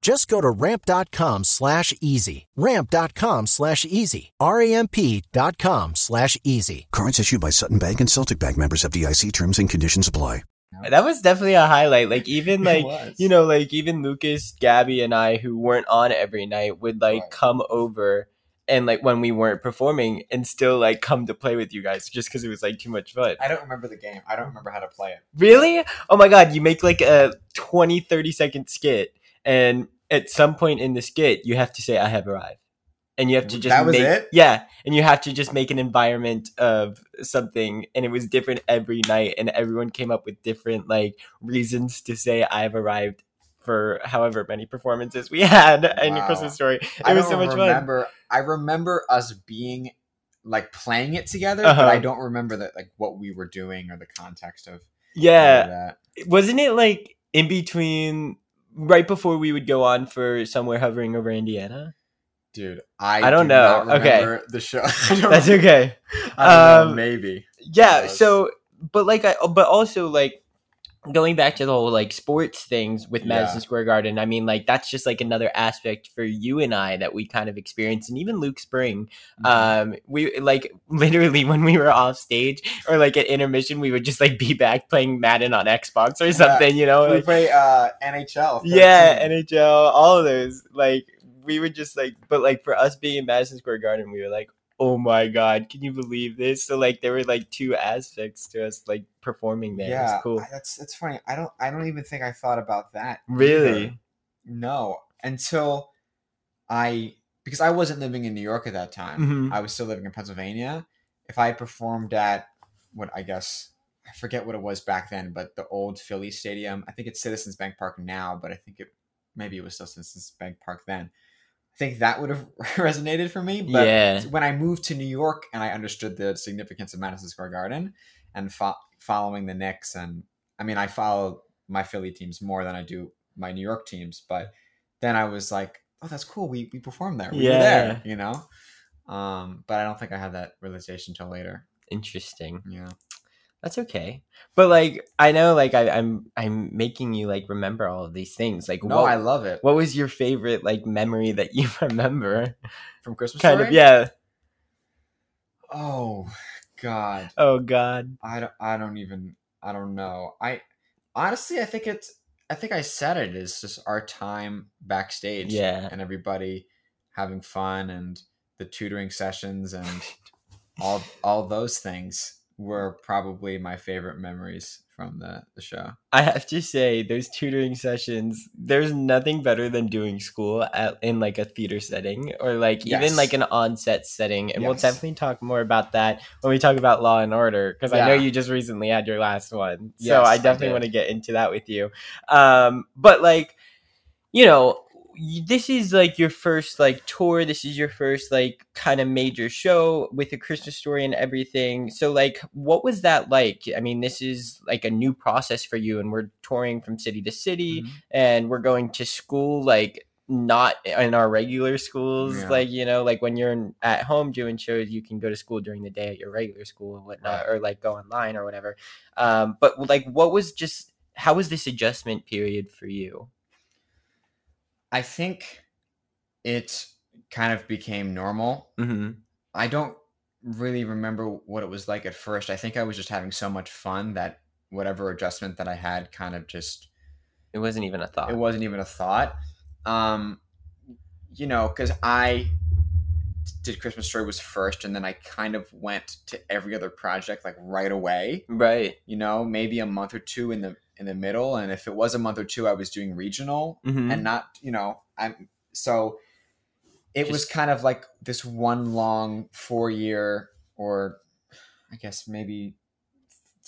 Just go to ramp.com slash easy. Ramp.com slash easy. R-A-M-P dot com slash easy. Cards issued by Sutton Bank and Celtic Bank members of DIC terms and conditions apply. That was definitely a highlight. Like even [LAUGHS] like you know, like even Lucas, Gabby, and I who weren't on every night would like Right. come over and like when we weren't performing and still like come to play with you guys just because it was like too much fun. I don't remember the game. I don't remember how to play it. Really? Oh my god, you make like a 20 30 second skit and at some point in the skit you have to say I have arrived. And you have to just That was make it? Yeah, and you have to just make an environment of something and it was different every night and everyone came up with different like reasons to say I've arrived for however many performances we [LAUGHS] had in your Christmas story. It I was so much fun. remember. I remember us being like playing it together, Uh-huh. but I don't remember that like what we were doing or the context of Yeah. that. wasn't it like in between right before we would go on for somewhere hovering over Indiana? Dude, I I don't do know. Okay. the show. [LAUGHS] That's okay. I don't know, Um, maybe. Yeah, so but like I but also like going back to the whole like sports things with Yeah. Madison Square Garden, I mean, like that's just like another aspect for you and I that we kind of experienced, and even Luke Spring. Mm-hmm. Um, we like [LAUGHS] literally when we were off stage or like at intermission, we would just like be back playing Madden on Xbox or something, you know? we Like, play uh, NHL. yeah, 13. NHL, all of those. Like we would just like, but like for us being in Madison Square Garden, we were like, oh my god, can you believe this? So like there were like two aspects to us like performing there. yeah, it cool. That's that's funny. I don't I don't even think I thought about that. Really? either. No, until I because I wasn't living in New York at that time. Mhm. I was still living in Pennsylvania. If I performed at what I guess I forget what it was back then, but the old Philly Stadium. I think it's Citizens Bank Park now, but I think it maybe it was still Citizens Bank Park then. Think that would have [LAUGHS] resonated for me. But Yeah. when I moved to New York and I understood the significance of Madison Square Garden and fo- following the Knicks, and I mean, I follow my Philly teams more than I do my New York teams, but then I was like, oh, that's cool. We we performed there. We were there, you know. Um, but I don't think I had that realization till later. Interesting. Yeah. That's okay. But like I know like I, I'm I'm making you like remember all of these things. Like No, what, I love it. what was your favorite like memory that you [LAUGHS] remember? From Christmas kind Story? of yeah. Oh God. Oh god. I don't, I don't even I don't know. I honestly I think it's I think I said it is just our time backstage. Yeah. And everybody having fun and the tutoring sessions and [LAUGHS] all all those things were probably my favorite memories from the, the show. I have to say those tutoring sessions there's nothing better than doing school at in like a theater setting or like even like an on-set setting and we'll definitely talk more about that when we talk about Law and Order because I know you just recently had your last one. So Yes, I I definitely want to get into that with you. Um but like you know this is like your first like tour this is your first like kind of major show with a christmas story and everything so like what was that like i mean this is like a new process for you and we're touring from city to city Mhm. and we're going to school like not in our regular schools Yeah. like you know like when you're in, at home doing shows you can go to school during the day at your regular school and whatnot Right. or like go online or whatever um but like what was just how was this adjustment period for you I think it kind of became normal. mm-hmm. I don't really remember what it was like at first. I think I was just having so much fun that whatever adjustment that I had kind of just it wasn't even a thought it wasn't even a thought. Um, you know, because I did Christmas Story was first, and then I kind of went to every other project like right away. right You know, maybe a month or two in the in the middle, and if it was a month or two, I was doing regional mm-hmm. and not you know I'm so it was kind of like this one long four year or I guess maybe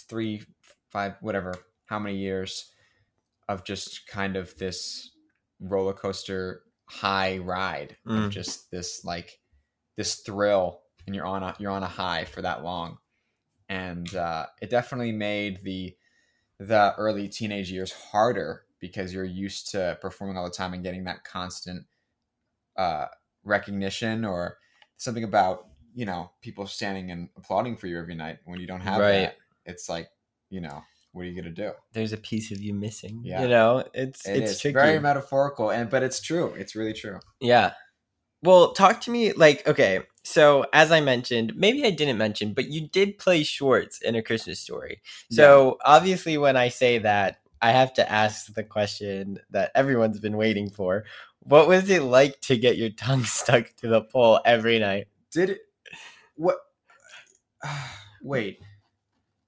three five whatever how many years of just kind of this roller coaster high ride Mm. of just this like this thrill and you're on a you're on a high for that long and uh, it definitely made the the early teenage years harder because you're used to performing all the time and getting that constant uh, recognition or something about you know people standing and applauding for you every night. When you don't have Right. that it's like you know what are you gonna do? There's a piece of you missing Yeah. you know? It's It it's tricky. Very metaphorical and but it's true. It's really true. Yeah. Well talk to me like okay so as i mentioned maybe i didn't mention but you did play Schwartz in a christmas story. So obviously when i say that i have to ask the question that everyone's been waiting for. What was it like to get your tongue [LAUGHS] stuck to the pole every night? Did it what [SIGHS] wait.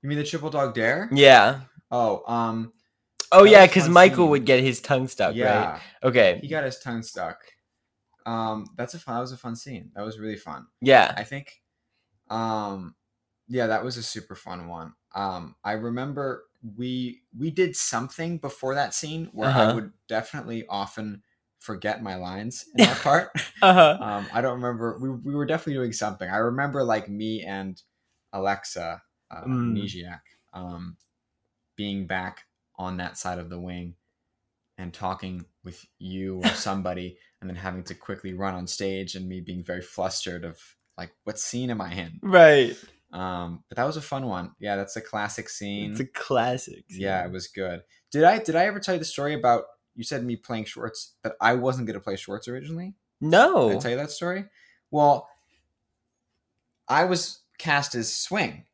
You mean the triple dog dare? Yeah. Oh um oh yeah because michael scene. would get his tongue stuck yeah. Right okay. He got his tongue stuck um that's a fun that was a fun scene that was really fun yeah I think um yeah, that was a super fun one. Um I remember we we did something before that scene where I Uh-huh. would definitely often forget my lines in that part. [LAUGHS] uh-huh [LAUGHS] um I don't remember we we were definitely doing something. I remember like me and Alexa uh Mm. Nijiak, um being back on that side of the wing and talking with you or somebody and then having to quickly run on stage and me being very flustered of like what scene am I in? right Um, but that was a fun one. Yeah, that's a classic scene. It's a classic. yeah, it was good. Did I did I ever tell you the story about you said me playing Schwartz that I wasn't going to play Schwartz originally? No. Did I tell you that story? Well, I was cast as Swing,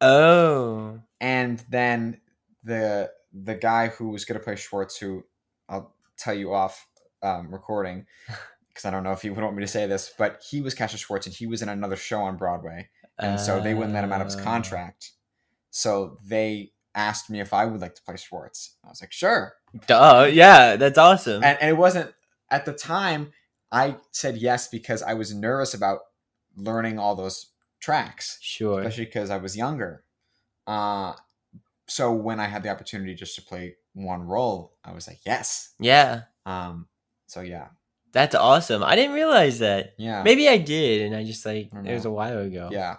Oh. and then the the guy who was going to play Schwartz, who I'll tell you off um, recording [LAUGHS] because I don't know if you would want me to say this, but he was cast as Schwartz, and he was in another show on Broadway, and so they wouldn't let him out of his Oh. contract. So they asked me if I would like to play Schwartz. I was like, sure. Duh. Yeah, that's awesome. And, and it wasn't at the time. I said yes because I was nervous about learning all those tracks, sure. especially because I was younger. Uh, so when I had the opportunity just to play one role, I was like, yes. Yeah. Um, so yeah, That's awesome. I didn't realize that. yeah, Maybe I did, and I just like I it was a while ago. yeah,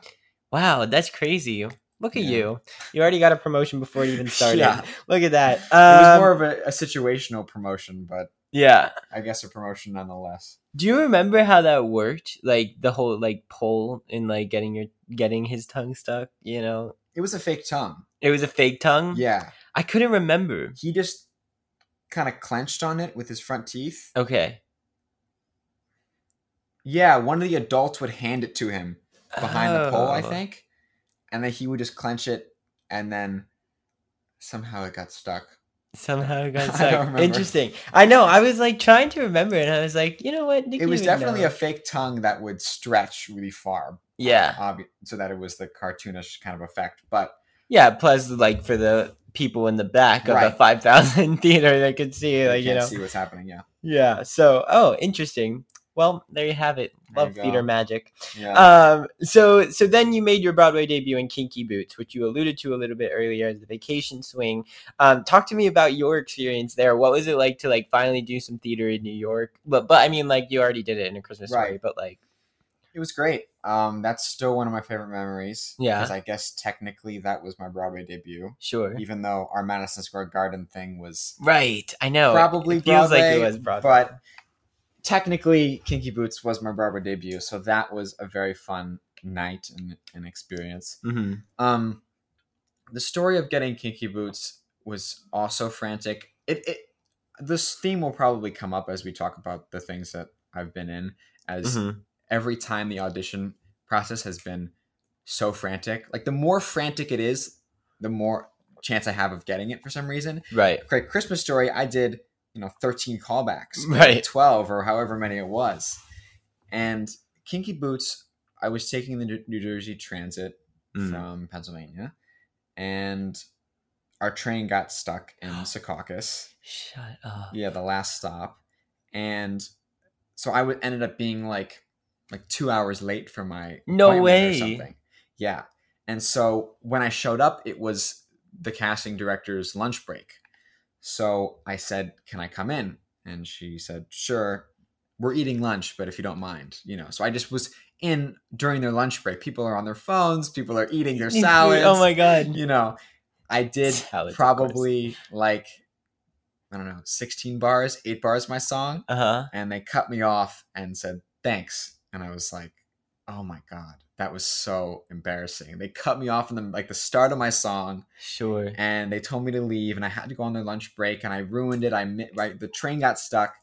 Wow, that's crazy. Look at Yeah. you. You already got a promotion before it even [LAUGHS] started. Yeah. Look at that. it was Um, more of a, a situational promotion, but yeah. I guess a promotion nonetheless. Do you remember how that worked? Like the whole like pull in like getting your getting his tongue stuck. You know, It was a fake tongue. it was a fake tongue. Yeah, I couldn't remember. he just kind of clenched on it with his front teeth. Okay. Yeah, one of the adults would hand it to him behind the pole, I Oh. think, and then he would just clench it, and then somehow it got stuck. Somehow it [LAUGHS] got I don't stuck. remember. Interesting. I know. I was like trying to remember, and I was like, you know what? Nicky It was definitely know. a fake tongue that would stretch really far, yeah, obvi- so that it was the cartoonish kind of effect. But yeah. Plus, like for the people in the back of a five thousand [LAUGHS] theater that could see, like you know, see what's happening. Yeah, yeah. So, oh, interesting. Well, there you have it. Love theater magic. yeah. Um, so so then you made your Broadway debut in Kinky Boots, which you alluded to a little bit earlier as the vacation swing. Um, talk to me about your experience there. What was it like to like finally do some theater in New York? But but I mean, like you already did it in a Christmas story, but like it was great. Um, that's still one of my favorite memories. Yeah. because I guess technically that was my Broadway debut, sure, even though our Madison Square Garden thing was right? I know. probably it feels like it was Broadway, but technically Kinky Boots was my Broadway debut, so that was a very fun night and an experience. hmm Um, the story of getting Kinky Boots was also frantic. It, it this theme will probably come up as we talk about the things that I've been in. As Mhm. Every time the audition process has been so frantic, like the more frantic it is, the more chance I have of getting it for some reason. right, Great Christmas Story, I did you know 13 callbacks, [LAUGHS] Right. 12 or however many it was, and Kinky Boots. I was taking the New- Jersey Transit Mm. from Pennsylvania, and our train got stuck in [GASPS] Secaucus. Shut up. Yeah, the last stop, and so I would ended up being like like two hours late for my No appointment or way. something. Yeah, and so when I showed up, it was the casting director's lunch break. So I said, "Can I come in?" And she said, "Sure." We're eating lunch, but if you don't mind, you know. So I just was in during their lunch break. People are on their phones. People are eating their [LAUGHS] salads. Oh my god. You know, I did Salads, of probably like I don't know, sixteen bars, eight bars my song, Uh huh. and they cut me off and said thanks, and I was like, oh my god, that was so embarrassing. They cut me off in the like the start of my song, Sure. and they told me to leave, and I had to go on their lunch break, and I ruined it. I right, the train got stuck,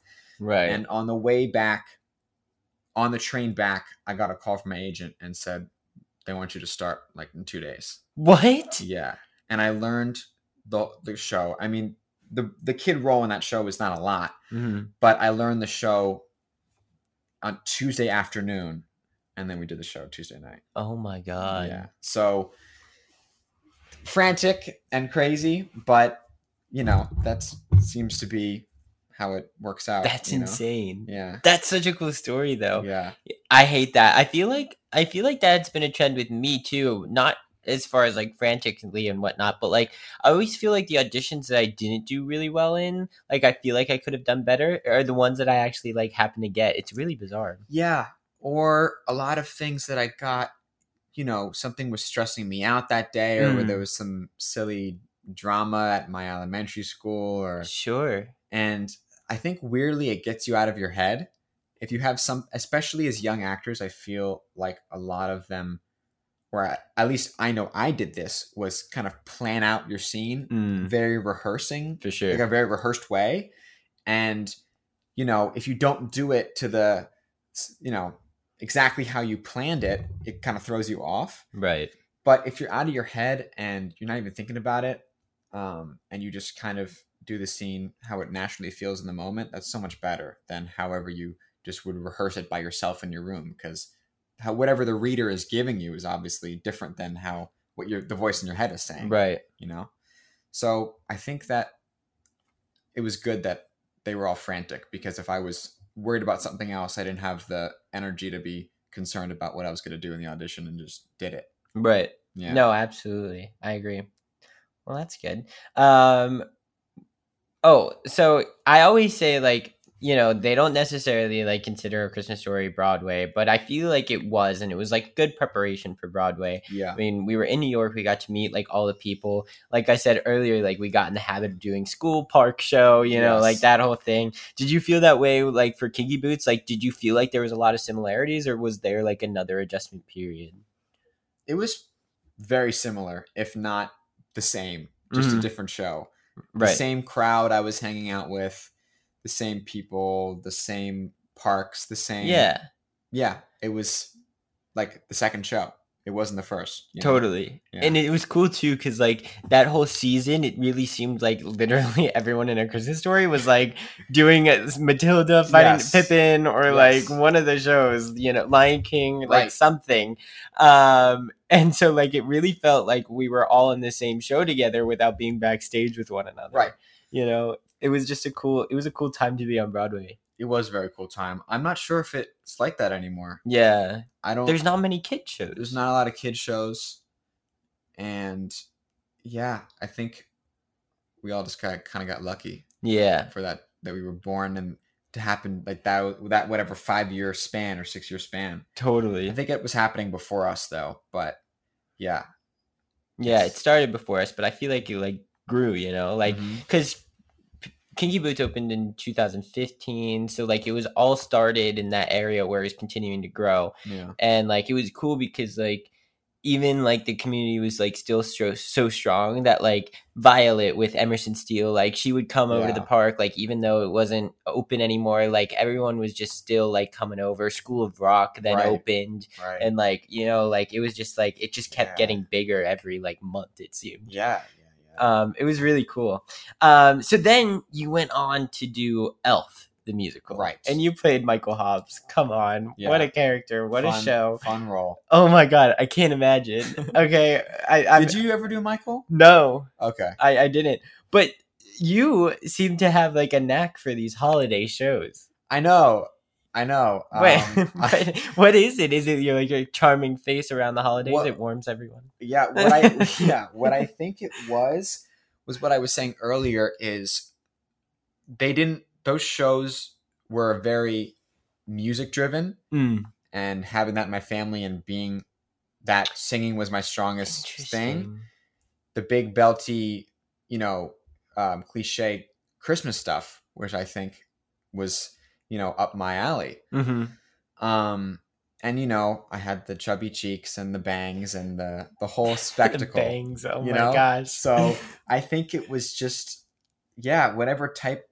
Right. and on the way back, on the train back, I got a call from my agent and said they want you to start like in two days. what? Yeah, and I learned the the show. I mean, the the kid role in that show was not a lot, Mhm. but I learned the show on Tuesday afternoon, and then we did the show Tuesday night. Oh my god. yeah, so frantic and crazy, but you know that seems to be how it works out. That's you know? insane. Yeah, That's such a cool story though. yeah, I hate that. I feel like I feel like that's been a trend with me too. Not as far as like frantically and whatnot, but like I always feel like the auditions that I didn't do really well in, like I feel like I could have done better, are the ones that I actually like happen to get. It's really bizarre. yeah. Or a lot of things that I got. You know, something was stressing me out that day, or Mm. there was some silly drama at my elementary school, or Sure. and i think weirdly it gets you out of your head if you have some especially as young actors i feel like a lot of them or I- at least I know I did this was kind of plan out your scene Mm, very rehearsing for sure. like a very rehearsed way and you know if you don't do it to the you know exactly how you planned it it kind of throws you off right. but if you're out of your head and you're not even thinking about it um, and you just kind of do the scene how it naturally feels in the moment that's so much better than however you just would rehearse it by yourself in your room because how whatever the reader is giving you is obviously different than how what your the voice in your head is saying Right. you know so i think that it was good that they were all frantic because if i was worried about something else i didn't have the energy to be concerned about what i was going to do in the audition and just did it Right. yeah No, absolutely. I agree. Well, that's good. Um Oh, so I always say like, you know, they don't necessarily like consider a Christmas story Broadway, but I feel like it was and it was like good preparation for Broadway. yeah I mean, we were in New York, we got to meet like all the people. Like I said earlier, like we got in the habit of doing school park show, you know, like that whole thing. Did you feel that way like for Kinky Boots? Like did you feel like there was a lot of similarities or was there like another adjustment period? it was very similar if not the same just a Mhm. different show the Right. same crowd i was hanging out with the same people the same parks the same Yeah. yeah it was like the second show it wasn't the first? Totally. Yeah. And it was cool too because like that whole season, it really seemed like [LAUGHS] literally everyone in a Christmas story was like doing uh, Matilda fighting Yes. Pippin or Yes. like one of the shows, you know, Lion King, like Right. something. Um, and so like it really felt like we were all in the same show together without being backstage with one another. Right. You know, it was just a cool it was a cool time to be on Broadway. it was a very cool time i'm not sure if it's like that anymore Yeah. i don't There's not many kid shows. there's not a lot of kid shows and yeah i think we all just kind of, kind of got lucky Yeah. for that that we were born and to happen like that that whatever five year span or six year span Totally. i think it was happening before us though but yeah Yeah, it started before us, but I feel like it like grew, you know, like Mhm. because Kinky Boots opened in 2015, so like it was all started in that area where it's continuing to grow, yeah and like it was cool because like even like the community was like still so, so strong that like Violet with Emerson Steele, like she would come over to the park, like even though it wasn't open anymore, like everyone was just still like coming over. School of Rock then Right. opened, right and like you know, like it was just like it just kept Yeah. getting bigger every like month. It seemed yeah yeah yeah um, it was really cool. Um, so then you went on to do Elf, the musical, Right. And you played Michael Hobbs. Come on, what a character! What a show! fun role Oh my god, I can't imagine. [LAUGHS] okay, I, I did you ever do michael No, okay I, I didn't. But you seem to have like a knack for these holiday shows. i know i know Wait, Um, [LAUGHS] I- what, is it? Is it your like your charming face around the holidays? What- it warms everyone. yeah [LAUGHS] what i yeah what i think it was was what i was saying earlier is they didn't those shows were very music driven Mm, and having that in my family and being that singing was my strongest thing the big belty you know um, cliche christmas stuff which i think was you know up my alley Mhm. um and you know i had the chubby cheeks and the bangs and the the whole [LAUGHS] spectacle The bangs. Oh my know? gosh. So [LAUGHS] I think it was just, yeah, whatever type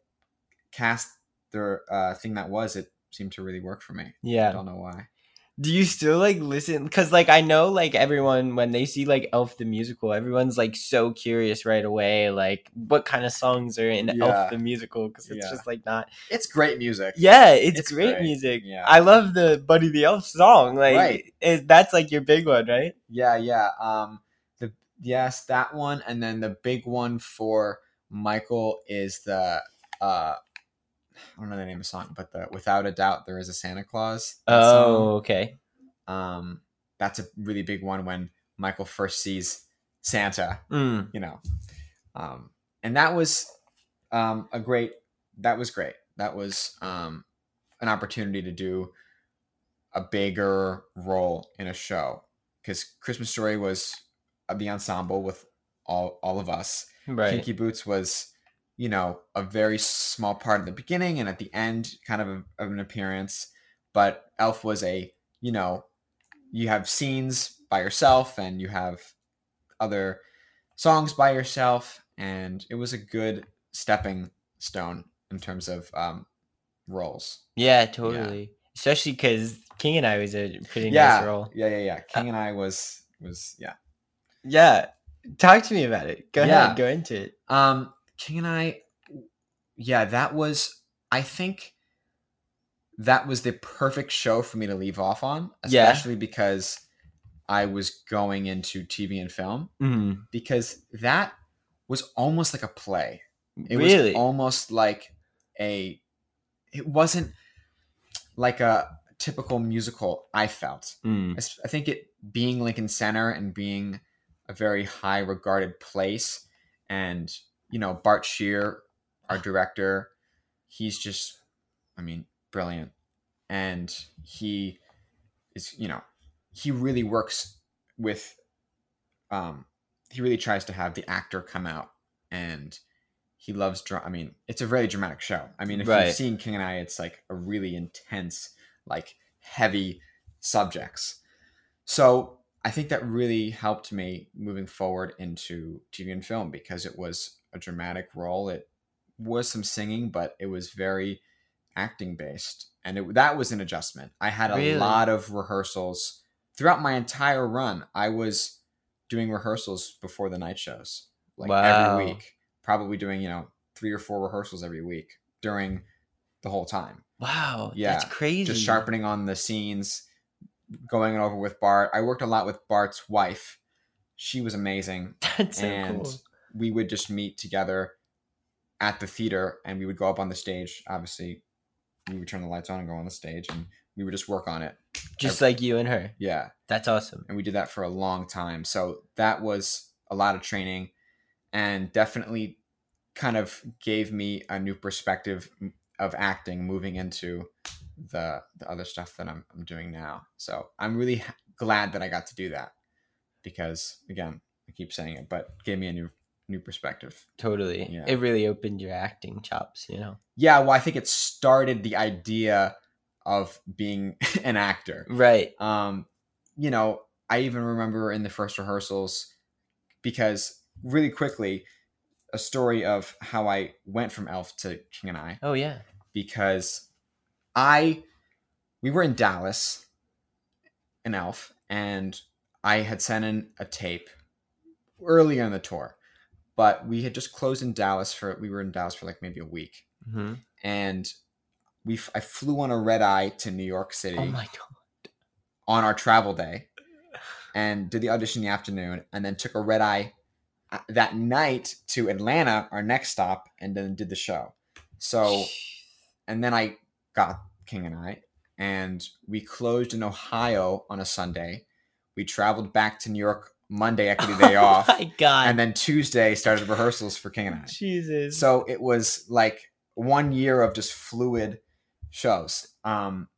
cast the uh, thing that was, it seemed to really work for me. Yeah, I don't know why. Do you still like listen? Because like I know like everyone when they see like Elf the musical, everyone's like so curious right away. Like what kind of songs are in Yeah. Elf the musical? Because it's Yeah. just like not. It's great music. Yeah, it's, It's great, great. music. Yeah. I love the Buddy the Elf song. Like Right. it, that's like your big one, right? yeah, yeah. Um, the yes, that one, and then the big one for Michael is the uh, I don't know the name of the song, but the without a doubt there is a Santa Claus. that song. Oh, okay. um, that's a really big one when Michael first sees Santa. Mm. you know um and that was um a great that was great that was um an opportunity to do a bigger role in a show because christmas story was uh, the ensemble with all all of us Right. kinky boots was you know a very small part at the beginning and at the end kind of, a, of an appearance but elf was a you know you have scenes by yourself and you have other songs by yourself and it was a good stepping stone in terms of um roles Yeah, totally. Especially because King and I was a pretty yeah nice role. yeah yeah yeah king and i was was yeah Yeah. Talk to me about it. Go Yeah. ahead. Go into it. Um, King and I, yeah, that was, I think that was the perfect show for me to leave off on, Yeah. especially because I was going into TV and film, Mm. because that was almost like a play. It really? was almost like a, it wasn't like a typical musical, I felt. Mm. I I think it being Lincoln Center and being a very high regarded place, and you know Bart Sher, our director, he's just, I mean, brilliant, and he is, you know, he really works with, um, he really tries to have the actor come out, and he loves. Dra- I mean, it's a very dramatic show. I mean, if Right. you've seen King and I, it's like a really intense, like heavy subjects. So I think that really helped me moving forward into TV and film because it was a dramatic role. It was some singing, but it was very acting based, and it, that was an adjustment. I had a Really? lot of rehearsals throughout my entire run. I was doing rehearsals before the night shows, like Wow. every week, probably doing you know three or four rehearsals every week during the whole time Wow. Yeah, That's crazy. just sharpening on the scenes, going over with Bart. I worked a lot with Bart's wife. She was amazing. [LAUGHS] That's so and cool. We would just meet together at the theater and we would go up on the stage. Obviously, we would turn the lights on and go on the stage and we would just work on it. Just like you and her. Yeah. That's awesome. And we did that for a long time. So that was a lot of training and definitely kind of gave me a new perspective of acting moving into the the other stuff that I'm, I'm doing now. So I'm really glad that I got to do that because again, I keep saying it, but gave me a new new perspective. Totally. Yeah. It really opened your acting chops, you know? Yeah, well, I think it started the idea of being [LAUGHS] an actor. Right. Um, you know, I even remember in the first rehearsals because really quickly a story of how I went from Elf to King and I Oh, yeah. because I we were in Dallas in Elf and I had sent in a tape earlier in the tour, but we had just closed in Dallas for we were in Dallas for like maybe a week hmm and we f- I flew on a red eye to New York City Oh, my God. on our travel day and did the audition in the afternoon and then took a red eye uh, that night to Atlanta, our next stop, and then did the show. So, and then I got King and I, and we closed in Ohio on a Sunday. We traveled back to New York Monday, equity day [LAUGHS] off, Oh, my God. and then Tuesday started rehearsals for King and I. Jesus. So it was like one year of just fluid shows. Um,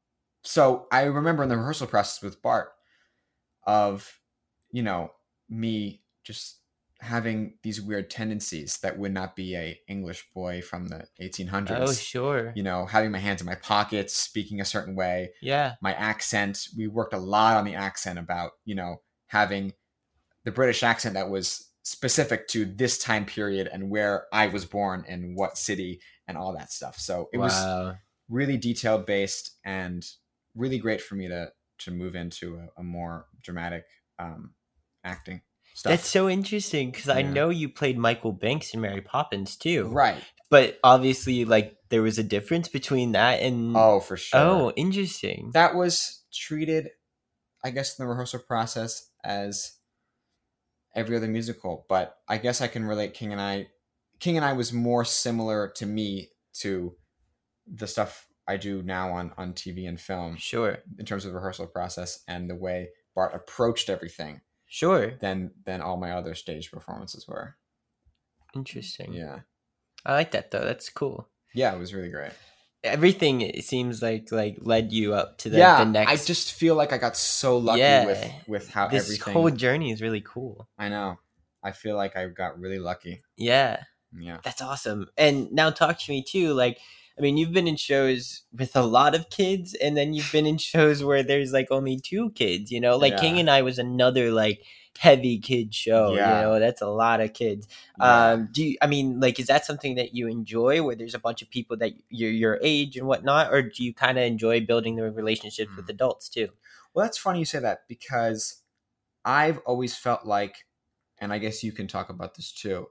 so I remember in the rehearsal process with Bart of, you know, me just having these weird tendencies that would not be a English boy from the 1800s. oh, sure. You know, having my hands in my pockets, speaking a certain way, Yeah. my accent. We worked a lot on the accent about, you know, having the British accent that was specific to this time period and where I was born and what city and all that stuff. So it was really detailed based and really great for me to to move into a, a more dramatic um, acting stuff. That's so interesting because I know you played Michael Banks in Mary Poppins too. right. But obviously, like, there was a difference between that and. Oh, for sure. Oh, interesting. that was treated, I guess, in the rehearsal process as every other musical. But I guess I can relate King and I. King and I was more similar to me to the stuff I do now on on TV and film Sure. in terms of the rehearsal process and the way Bart approached everything Sure. than than all my other stage performances were. Interesting. Yeah, I like that though. That's cool. yeah, it was really great. Everything it seems like like led you up to the, yeah, the next. I just feel like I got so lucky Yeah. with with how this everything. whole journey is really cool. I know. I feel like I got really lucky. Yeah, Yeah. that's awesome. And now talk to me too. Like, I mean, you've been in shows with a lot of kids, and then you've been in shows where there's like only two kids. You know, like King and I was another like heavy kid show. Yeah. You know, that's a lot of kids. Yeah. Um, do you? I mean, like, is that something that you enjoy, where there's a bunch of people that you're your age and whatnot, or do you kind of enjoy building the relationships with Mm. adults too? Well, that's funny you say that because I've always felt like, and I guess you can talk about this too,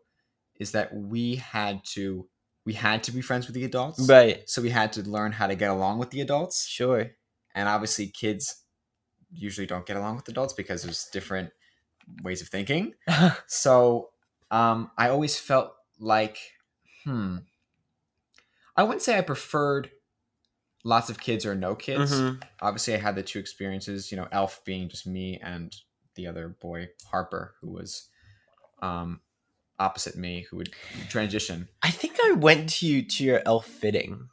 is that we had to we had to be friends with the adults, Right. So we had to learn how to get along with the adults, Sure. and obviously kids usually don't get along with adults because there's different ways of thinking. [LAUGHS] So um, I always felt like, hmm, I wouldn't say I preferred lots of kids or no kids. Mhm. Obviously, I had the two experiences. You know, Elf being just me and the other boy Harper, who was um, opposite me, who would transition. I think I went to you to your elf fitting.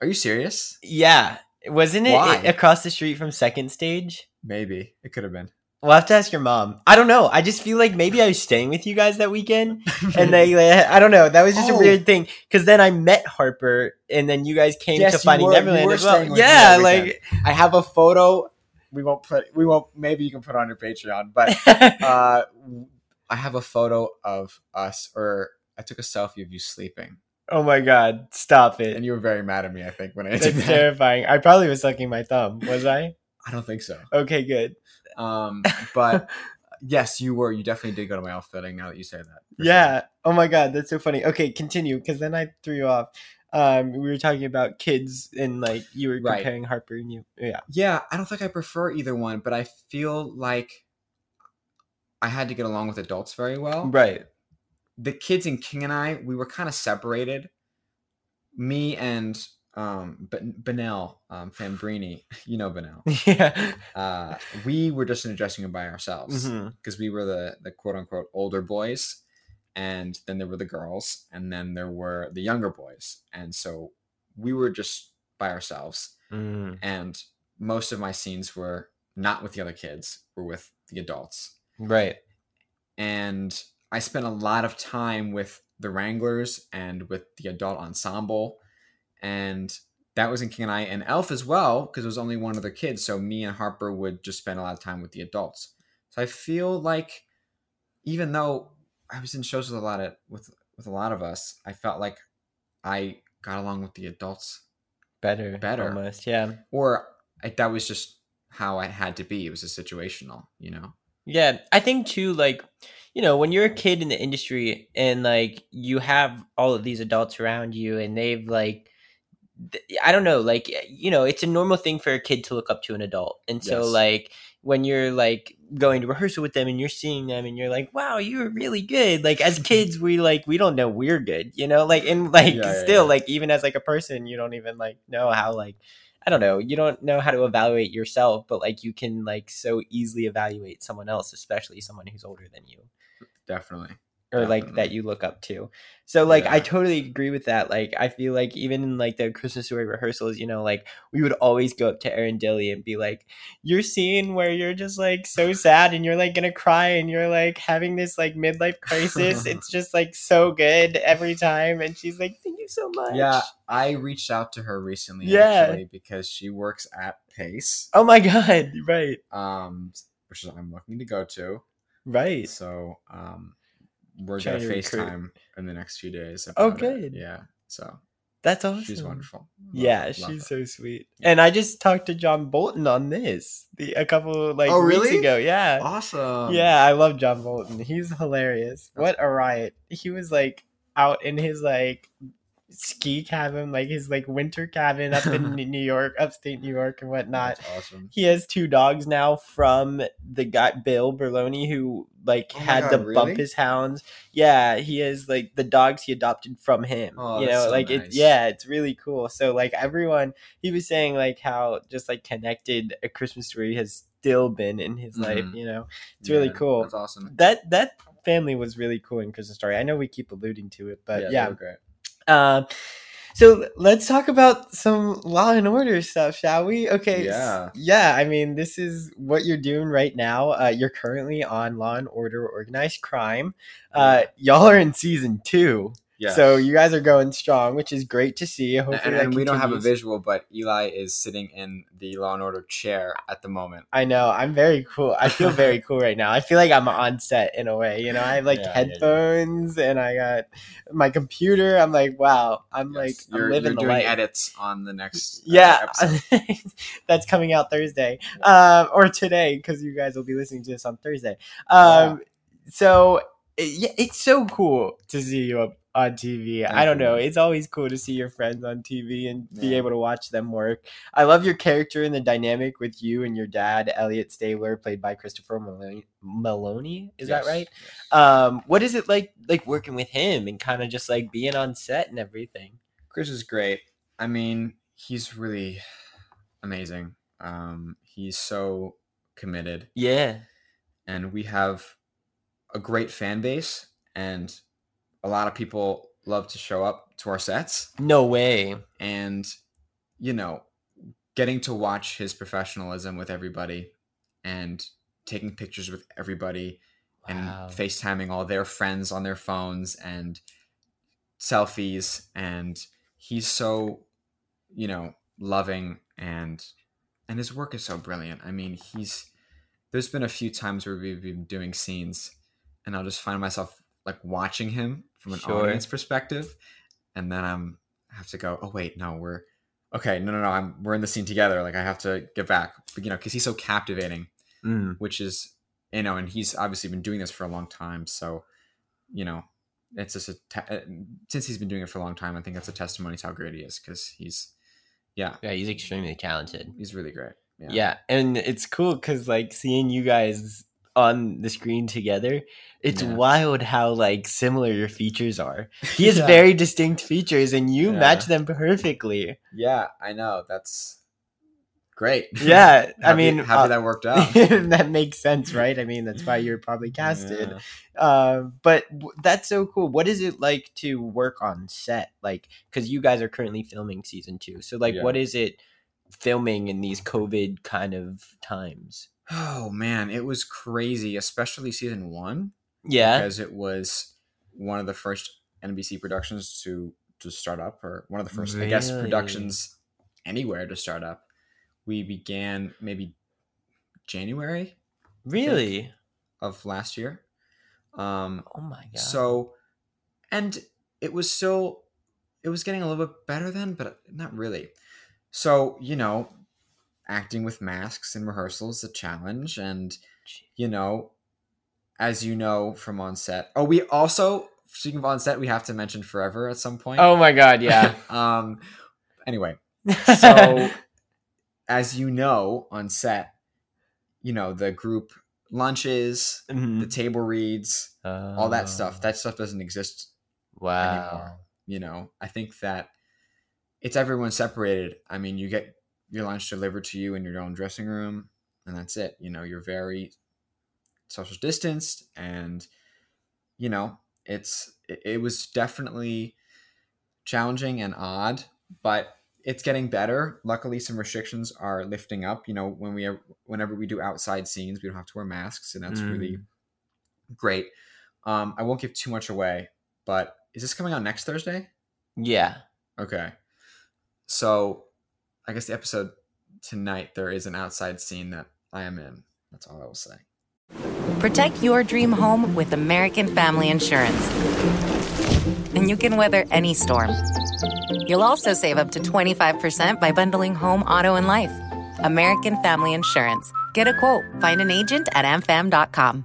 Are you serious? Yeah. Wasn't it Why? across the street from second stage? Maybe it could have been. We'll have to ask your mom. I don't know. I just feel like maybe I was staying with you guys that weekend, and they, like, [LAUGHS] I don't know. That was just a Oh. weird thing because then I met Harper, and then you guys came Yes, to Finding were- Neverland as well. staying with me Yeah, like. I have a photo. We won't put. We won't. Maybe you can put it on your Patreon, but [LAUGHS] uh, I have a photo of us, or I took a selfie of you sleeping, oh my god, stop it! and you were very mad at me. I think when I That's did that. terrifying. I probably was sucking my thumb. Was I? I don't think so. Okay, good. Um, but [LAUGHS] yes, you were. You definitely did go to my outfitting. Now that you say that, for sure. Yeah. Oh my god, that's so funny. Okay, continue because then I threw you off. Um, we were talking about kids and like you were Right. comparing Harper and you. Yeah. yeah. I don't think I prefer either one, but I feel like I had to get along with adults very well. Right. the kids in King and I, we were kind of separated. Me and um ben- Benel um Fambrini, [LAUGHS] you know Benel. [LAUGHS] yeah. Uh we were just in a dressing room by ourselves because we were the the quote unquote older boys and then there were the girls and then there were the younger boys. And so we were just by ourselves Mm, and most of my scenes were not with the other kids, were with the adults right. and I spent a lot of time with the Wranglers and with the adult ensemble, and that was in King and I and Elf as well because it was only one other kid. So me and Harper would just spend a lot of time with the adults. So I feel like even though I was in shows with a lot of with with a lot of us, I felt like I got along with the adults, Better. Better. Almost. Yeah. or I, that was just how I had to be. It was a situational, you know. Yeah. I think too, like, you know, when you're a kid in the industry and like you have all of these adults around you and they've like, I don't know, like, eh, you know, it's a normal thing for a kid to look up to an adult. And so, Yes. like, when you're like going to rehearsal with them and you're seeing them and you're like, wow, you're really good. Like, as kids, we like, we don't know we're good, you know? Like, and like, Yeah, yeah, still, yeah. like, even as like a person, you don't even like know how, like, I don't know, you don't know how to evaluate yourself, but like, you can like so easily evaluate someone else, especially someone who's older than you Definitely. Or like that you look up to. So like I totally agree with that. Like I feel like even in like the Christmas story rehearsals, you know, like we would always go up to Erin Dilly and be like, "You're seeing where you're just like so sad and you're like gonna cry and you're like having this like midlife crisis. [LAUGHS] it's just like so good every time." And she's like, "Thank you so much." Yeah, I reached out to her recently Yeah. actually because she works at Pace, Oh my god. [LAUGHS] Right. um, which I'm looking to go to. Right. So, um, we're gonna. FaceTime in the next few days. Oh, about it. good. Yeah. So That's awesome. she's wonderful. Love- Yeah, love she's so sweet. And I just talked to John Bolton on this the, a couple like Oh, weeks ago. Yeah. awesome. yeah, I love John Bolton. He's hilarious. What a riot. He was like out in his like ski cabin, like his like winter cabin up in [LAUGHS] New York, upstate New York and whatnot. That's awesome. He has two dogs now from the guy Bill Berloni who like Oh had God, to really? bump his hounds. Yeah, he has like the dogs he adopted from him. Oh, you know, so like nice. it yeah, it's really cool. So like everyone he was saying like how just like connected a Christmas story has still been in his life, Mhm. you know. It's really cool. That's awesome. That that family was really cool in Christmas story. I know we keep alluding to it, but they yeah. Um, so let's talk about some Law and Order stuff, shall we? Okay. Yeah. Yeah. I mean, this is what you're doing right now. Uh, you're currently on Law and Order Organized Crime. Uh, y'all are in season two. Yes. So you guys are going strong, which is great to see. Hopefully, and, and we don't have a visual, but Eli is sitting in the Law and Order chair at the moment. I know. I'm very cool. I feel very [LAUGHS] cool right now. I feel like I'm on set in a way. You know, I have like Yeah, yeah, yeah. headphones and I got my computer. I'm like, wow. I'm like, Yes, I'm you're, living you're doing life. edits on the next uh, Yeah, [LAUGHS] episode. that's coming out Thursday, um, or today because you guys will be listening to this on Thursday. Um, so it- yeah, it's so cool to see you up on TV. I don't you. know, it's always cool to see your friends on TV and be able to watch them work. I love your character and the dynamic with you and your dad, Elliot Stabler, played by Christopher Meloni. Meloni, is that right? yes. Um, what is it like, like working with him and kind of just like being on set and everything? Chris is great. I mean, he's really amazing. Um, he's so committed, Yeah, and we have a great fan base, and a lot of people love to show up to our sets. no way. And you know, getting to watch his professionalism with everybody, and taking pictures with everybody, and Wow. FaceTiming all their friends on their phones and selfies and he's so you know loving and and his work is so brilliant. I mean, he's there's been a few times where we've been doing scenes and I'll just find myself like watching him from an Sure. audience perspective and then I'm I have to go, "Oh wait, no, we're okay, no no no, I'm we're in the scene together. Like I have to get back." But, you know, cuz he's so captivating Mm. which is you know and he's obviously been doing this for a long time so you know it's just a te- uh, since he's been doing it for a long time i think that's a testimony to how great he is because he's yeah Yeah, he's extremely talented. he's really great yeah, Yeah, and it's cool because like seeing you guys on the screen together, it's Yeah. wild how like similar your features are. He has [LAUGHS] Yeah. very distinct features, and you Yeah. match them perfectly. yeah i know that's great [LAUGHS] Yeah, I mean, happy uh, that worked [LAUGHS] out that makes sense, right? I mean, that's why you're probably casted. Um, but w- that's so cool. What is it like to work on set? Like, because you guys are currently filming season two. So, like, what is it filming in these COVID kind of times? Oh man it was crazy especially season one Yeah. because it was one of the first nbc productions to to start up or one of the first i guess productions anywhere to start up we began maybe january Really? of last year um Oh my god. so and it was still it was getting a little bit better then but not really so you know acting with masks in rehearsals is a challenge and you know as you know from on set oh we also speaking of on set we have to mention forever at some point Oh my god, yeah. [LAUGHS] um anyway [LAUGHS] so as you know on set you know the group lunches Mhm. the table reads all that stuff Oh, that stuff doesn't exist wow. anymore you know i think that it's everyone separated i mean you get your lunch delivered to you in your own dressing room and that's it. You know you're very social distanced and you know it's it, it was definitely challenging and odd but it's getting better. Luckily some restrictions are lifting up. You know when we whenever we do outside scenes we don't have to wear masks and that's really great. Um i won't give too much away but is this coming out next thursday? Yeah. okay. So i guess the episode tonight there is an outside scene that i am in that's all i will say Protect your dream home with American Family Insurance. And you can weather any storm. You'll also save up to 25% by bundling home, auto, and life. American Family Insurance. Get a quote. Find an agent at amfam.com.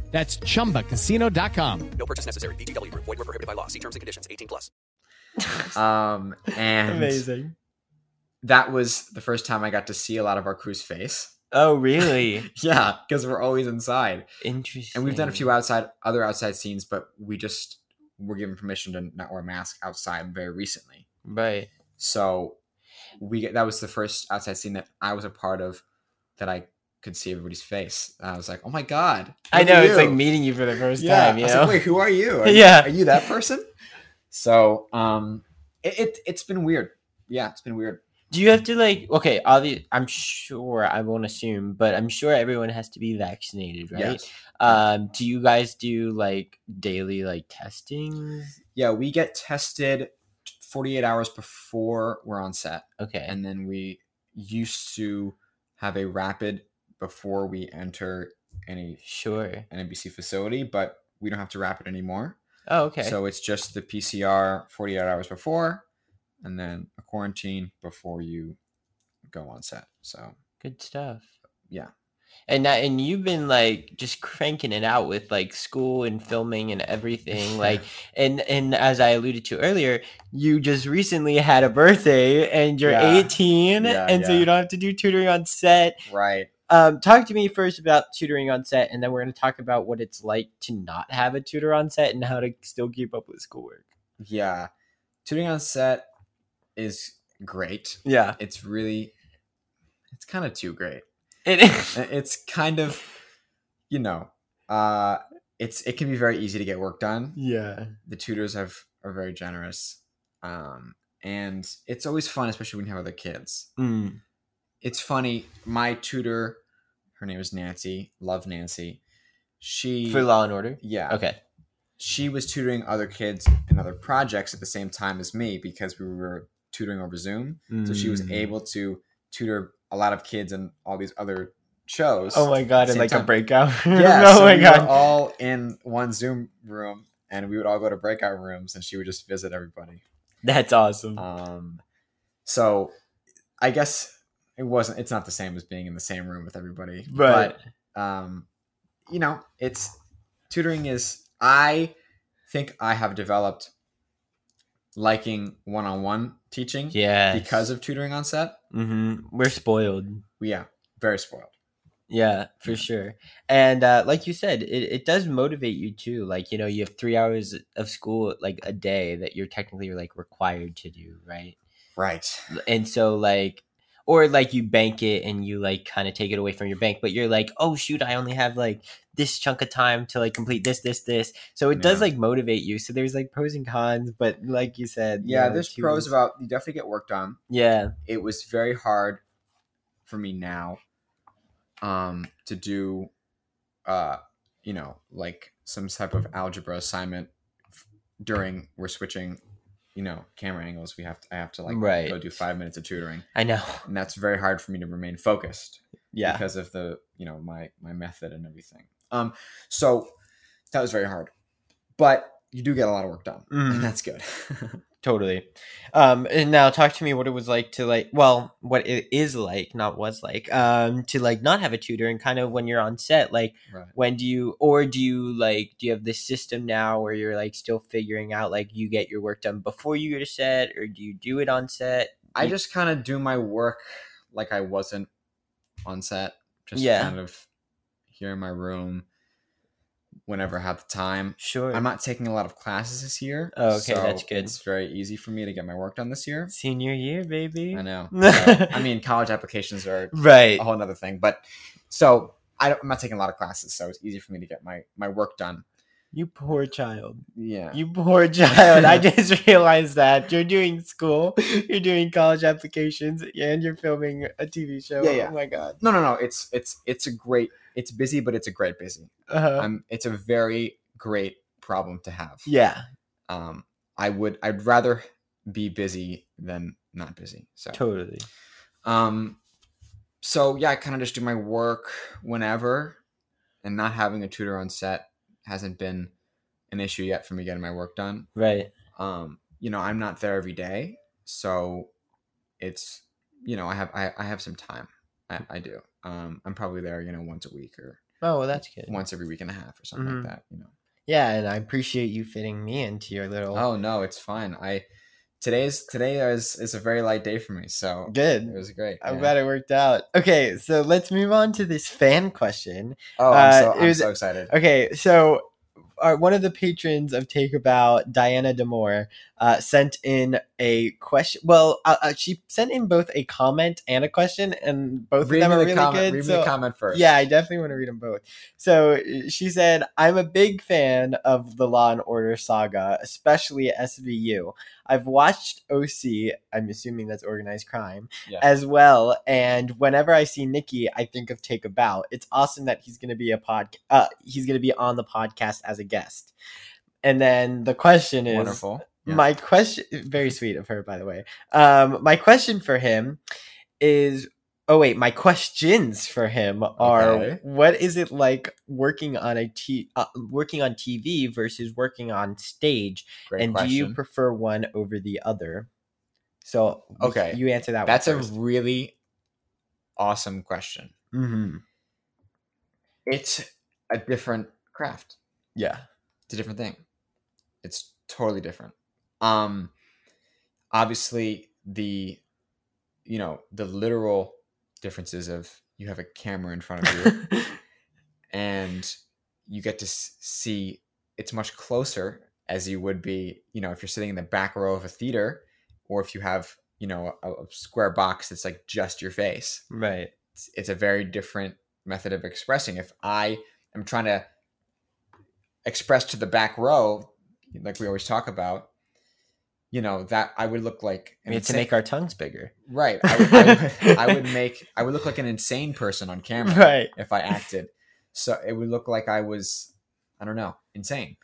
That's chumbacasino.com. No purchase necessary. VGW Group. Void were prohibited by law. See terms and conditions. 18 plus. [LAUGHS] um and Amazing. that was the first time I got to see a lot of our crew's face. Oh, really? [LAUGHS] yeah, because we're always inside. Interesting. And we've done a few outside, other outside scenes, but we just were given permission to not wear a mask outside very recently. Right. So we that was the first outside scene that I was a part of that I could see everybody's face. And I was like, oh my god! I know it's like meeting you for the first yeah. time. You I was know. like, wait, who are you? [LAUGHS] Are, Yeah. are you that person? So um, it, it it's been weird. Yeah, it's been weird. Do you have to like? Okay, obvi- I'm sure I won't assume, but I'm sure everyone has to be vaccinated, right? Yes. Um, do you guys do like daily like testing? Yeah, we get tested 48 hours before we're on set. Okay. And then we used to have a rapid before we enter any sure NBC facility, but we don't have to wrap it anymore. Oh, okay. So it's just the PCR 48 hours before and then a quarantine before you go on set. So Good stuff. yeah. And that, and you've been like just cranking it out with like school and filming and everything. [LAUGHS] Like, and and as I alluded to earlier, you just recently had a birthday and you're Yeah. 18, Yeah, and so you don't have to do tutoring on set. Right. Um, talk to me first about tutoring on set, and then we're going to talk about what it's like to not have a tutor on set and how to still keep up with schoolwork. Yeah. Tutoring on set is great. Yeah. It's really it's kind of too great. It is. [LAUGHS] It's kind of you know, uh it's it can be very easy to get work done. Yeah. The tutors have are very generous. Um and it's always fun especially when you have other kids. Mm. It's funny, my tutor her name is Nancy, love Nancy. She For Law and Order. Yeah. Okay. she was tutoring other kids in other projects at the same time as me because we were tutoring over Zoom. So she was Mm. able to tutor a lot of kids in all these other shows. Oh my god! And like same a breakout. [LAUGHS] Yeah, oh so my we god! were all in one Zoom room, and we would all go to breakout rooms, and she would just visit everybody. That's awesome. Um, so I guess it wasn't. It's not the same as being in the same room with everybody, Right. But um, you know, it's tutoring is. I think I have developed liking one-on-one teaching. yeah because of tutoring on set. Mm-hmm. We're spoiled. Yeah, very spoiled. Yeah, for sure. And uh, like you said, it, it does motivate you too. Like, you know, you have three hours of school like a day that you're technically like required to do, right? Right. And so like or like you bank it and you like kind of take it away from your bank, but you're like, oh shoot, I only have like this chunk of time to like complete this, this, this. So it does like motivate you. So there's like pros and cons, but like you said, you Yeah, know, there's pros about you definitely get work done. Yeah. It was very hard for me now um to do uh you know like some type of algebra assignment during we're switching you know camera angles we have to i have to like Right. go do five minutes of tutoring I know. and that's very hard for me to remain focused Yeah. because of the you know my my method and everything um so that was very hard but you do get a lot of work done Mhm. and that's good [LAUGHS] Totally. Um, and now talk to me what it was like to like, well, what it is like, not was like, um, to like not have a tutor and kind of when you're on set, like Right. when do you, or do you like, do you have this system now where you're like still figuring out like you get your work done before you go to set or do you do it on set? I You- just kind of do my work like I wasn't on set. Just Yeah. kind of here in my room whenever I have the time. Sure. I'm not taking a lot of classes this year. Oh, okay, that's good. It's very easy for me to get my work done this year. Senior year, baby. I know. [LAUGHS] So, I mean, college applications are Right. a whole nother thing. But so I don't, I'm not taking a lot of classes, so it's easy for me to get my my work done. You poor child. Yeah. You poor [LAUGHS] child. I [LAUGHS] just realized that you're doing school, you're doing college applications, and you're filming a TV show. Yeah, yeah. Oh my god. no, no, no. It's it's it's a great. It's busy, but it's a great busy. Uh-huh. Um, it's a very great problem to have. Yeah, um i would i'd rather be busy than not busy so totally. um so yeah i kind of just do my work whenever and not having a tutor on set hasn't been an issue yet for me getting my work done Right. um you know i'm not there every day so it's you know i have i, I have some time I, I do um i'm probably there you know once a week or Oh, well, that's good. once every week and a half or something Mhm. like that you know Yeah, and I appreciate you fitting me into your little. Oh no, it's fine. I today's today is is a very light day for me. So Good. It was great. I'm yeah. glad it worked out. Okay, so let's move on to this fan question. Oh, I'm, Uh, so, I'm was- so excited. Okay, so uh, one of the patrons of Take a Bow, Diana Demore, uh, sent in a question. Well, uh, uh, she sent in both a comment and a question, and both Read of them are the really comment. good. Read me the comment first. Yeah, I definitely want to read them both. So she said, I'm a big fan of the Law and Order saga, especially SVU. I've watched OC, I'm assuming that's organized crime, Yeah. as well. And whenever I see Nicky, I think of Take a Bow. It's awesome that he's gonna be a pod uh he's gonna be on the podcast as a guest. And then the question is Wonderful. Yeah. my question very sweet of her by the way um my question for him is oh wait my questions for him are Okay. what is it like working on a t uh, working on tv versus working on stage Great and do you prefer one over the other so Okay. you answer that That's a really awesome question. mm-hmm. It's a different craft. yeah It's a different thing. It's totally different. Um obviously the you know, the literal differences of you have a camera in front of you [LAUGHS] and you get to see it's much closer as you would be, you know, if you're sitting in the back row of a theater or if you have, you know, a, a square box that's like just your face. right It's, it's a very different method of expressing. If I am trying to express to the back row, like we always talk about, you know, that I would look like we have to make our tongues bigger right. I would, I, would, [LAUGHS] I would make I would look like an insane person on camera right if I acted. So it would look like I was, I don't know, insane.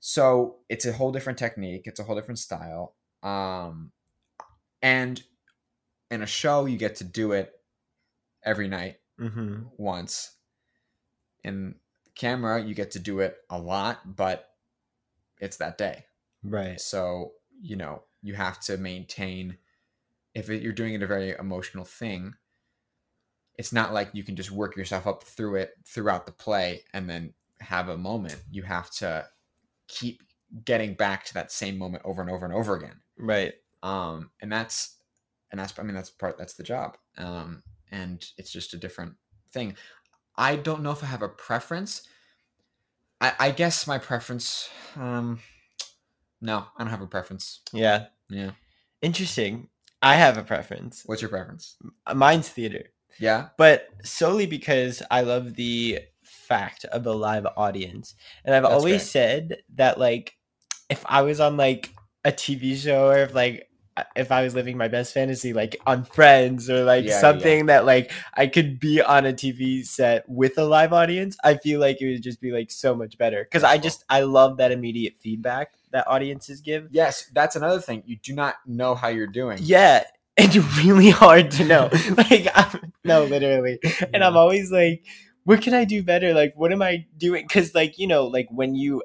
So it's a whole different technique. It's a whole different style. Um, and in a show, you get to do it every night mm-hmm. once. In camera, you get to do it a lot, but it's that day. right So, you know, you have to maintain, if it, you're doing it a very emotional thing, it's not like you can just work yourself up through it throughout the play and then have a moment. You have to keep getting back to that same moment over and over and over again. right Um, and that's, and that's, I mean, that's part, that's the job. Um, and it's just a different thing. I don't know if I have a preference. I, I guess my preference, um, no, I don't have a preference. yeah Yeah. interesting i have a preference What's your preference? mine's theater Yeah. but solely because I love the fact of the live audience. And I've That's always said that like if I was on like a TV show or if like uh, if I was living my best fantasy like on Friends or like Yeah, yeah. something that like I could be on a TV set with a live audience, I feel like it would just be like so much better cuz I just I love that immediate feedback that audiences give. Yes, that's another thing. You do not know how you're doing. Yeah, [LAUGHS] it's really hard to know. [LAUGHS] like, I'm, no, literally. And I'm always like, what can I do better? Like, what am I doing? Because, like, you know, like when you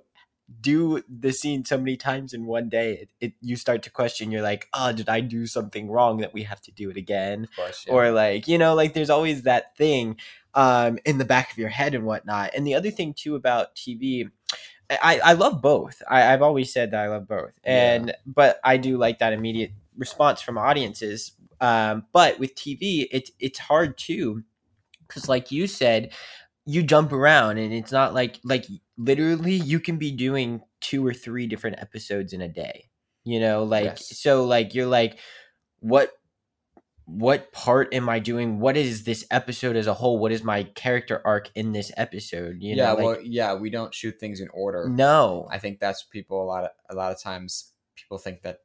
do the scene so many times in one day, it, it you start to question. You're like, oh, did I do something wrong that we have to do it again? Course. yeah. Or like, you know, like there's always that thing um in the back of your head and whatnot. And the other thing too about TV. I, I love both. I, I've always said that I love both, Yeah. and but I do like that immediate response from audiences. Um, but with TV, it's it's hard too, because like you said, you jump around, and it's not like like literally you can be doing two or three different episodes in a day. You know, like Yes. so, like you're like, what what part am I doing? What is this episode as a whole? What is my character arc in this episode? You yeah, know, like, well, yeah, we don't shoot things in order. no, I think that's people a lot of a lot of times people think that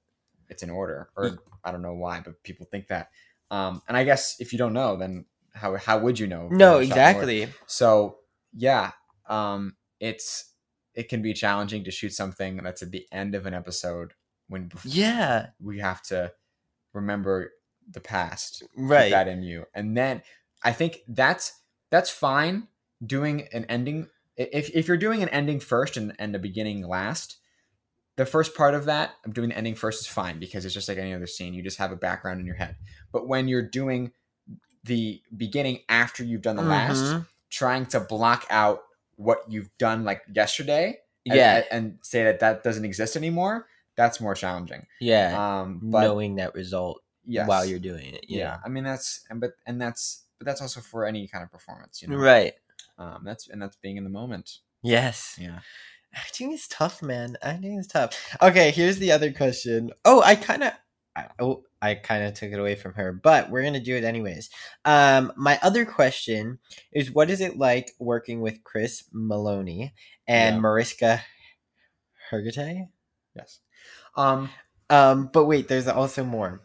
it's in order, or I don't know why, but people think that. Um, and I guess if you don't know, then how how would you know? no, haven't shot in order? exactly. So yeah, um, it's it can be challenging to shoot something that's at the end of an episode when Yeah, we have to remember the past, right. that in you, and then I think that's that's fine doing an ending. If if you're doing an ending first and and the beginning last, the first part of that, I'm doing the ending first is fine because it's just like any other scene. You just have a background in your head. But when you're doing the beginning after you've done the last, Mhm. trying to block out what you've done like yesterday Yeah. and, and say that that doesn't exist anymore that's more challenging. Yeah. Um, but knowing that result yes, while you're doing it. yeah. Yeah. I mean that's and but and that's but that's also for any kind of performance, you know. Right. Um, that's and that's being in the moment. Yes. Yeah. Acting is tough, man. Acting is tough. Okay, here's the other question. Oh, I kind of, oh, I kind of took it away from her, but we're gonna do it anyways. Um, my other question is, what is it like working with Chris Meloni and Yeah. Mariska Hargitay? Yes. Um, Um, but wait, there's also more.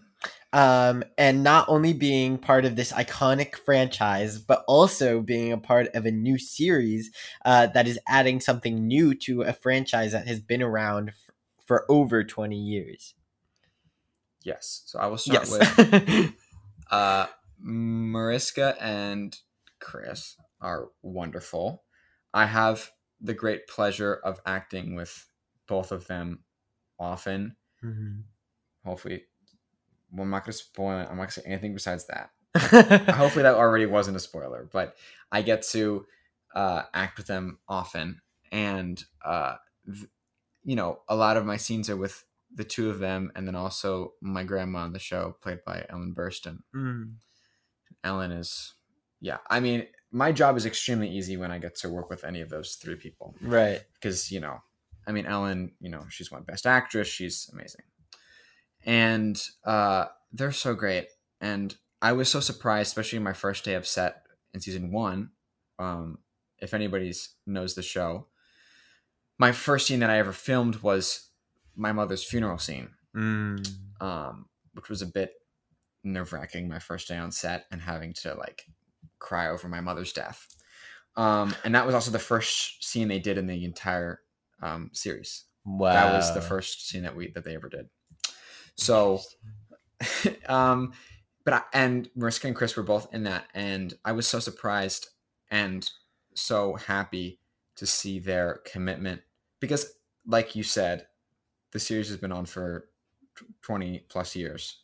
Um, and not only being part of this iconic franchise, but also being a part of a new series uh, that is adding something new to a franchise that has been around f- for over 20 years. yes. So I will start Yes. with [LAUGHS] uh Mariska and Chris are wonderful. I have the great pleasure of acting with both of them often. Hopefully, well, I'm not going to spoil it. I'm not going to say anything besides that. [LAUGHS] Hopefully, that already wasn't a spoiler, but I get to uh, act with them often. And, uh, th- you know, a lot of my scenes are with the two of them and then also my grandma on the show, played by Ellen Burstyn. Mm. Ellen is, yeah. I mean, my job is extremely easy when I get to work with any of those three people Right. because you know, I mean, Ellen, you know, she's won Best Actress. She's amazing, and uh, they're so great. And I was so surprised, especially my first day of set in season one. Um, if anybody's knows the show, my first scene that I ever filmed was my mother's funeral scene Mm. um, which was a bit nerve wracking my first day on set and having to like cry over my mother's death. Um, and that was also the first scene they did in the entire um, series. Wow. That was the first scene that we that they ever did. So, [LAUGHS] um, but I, and Mariska and Chris were both in that, and I was so surprised and so happy to see their commitment because, like you said, the series has been on for 20 plus years.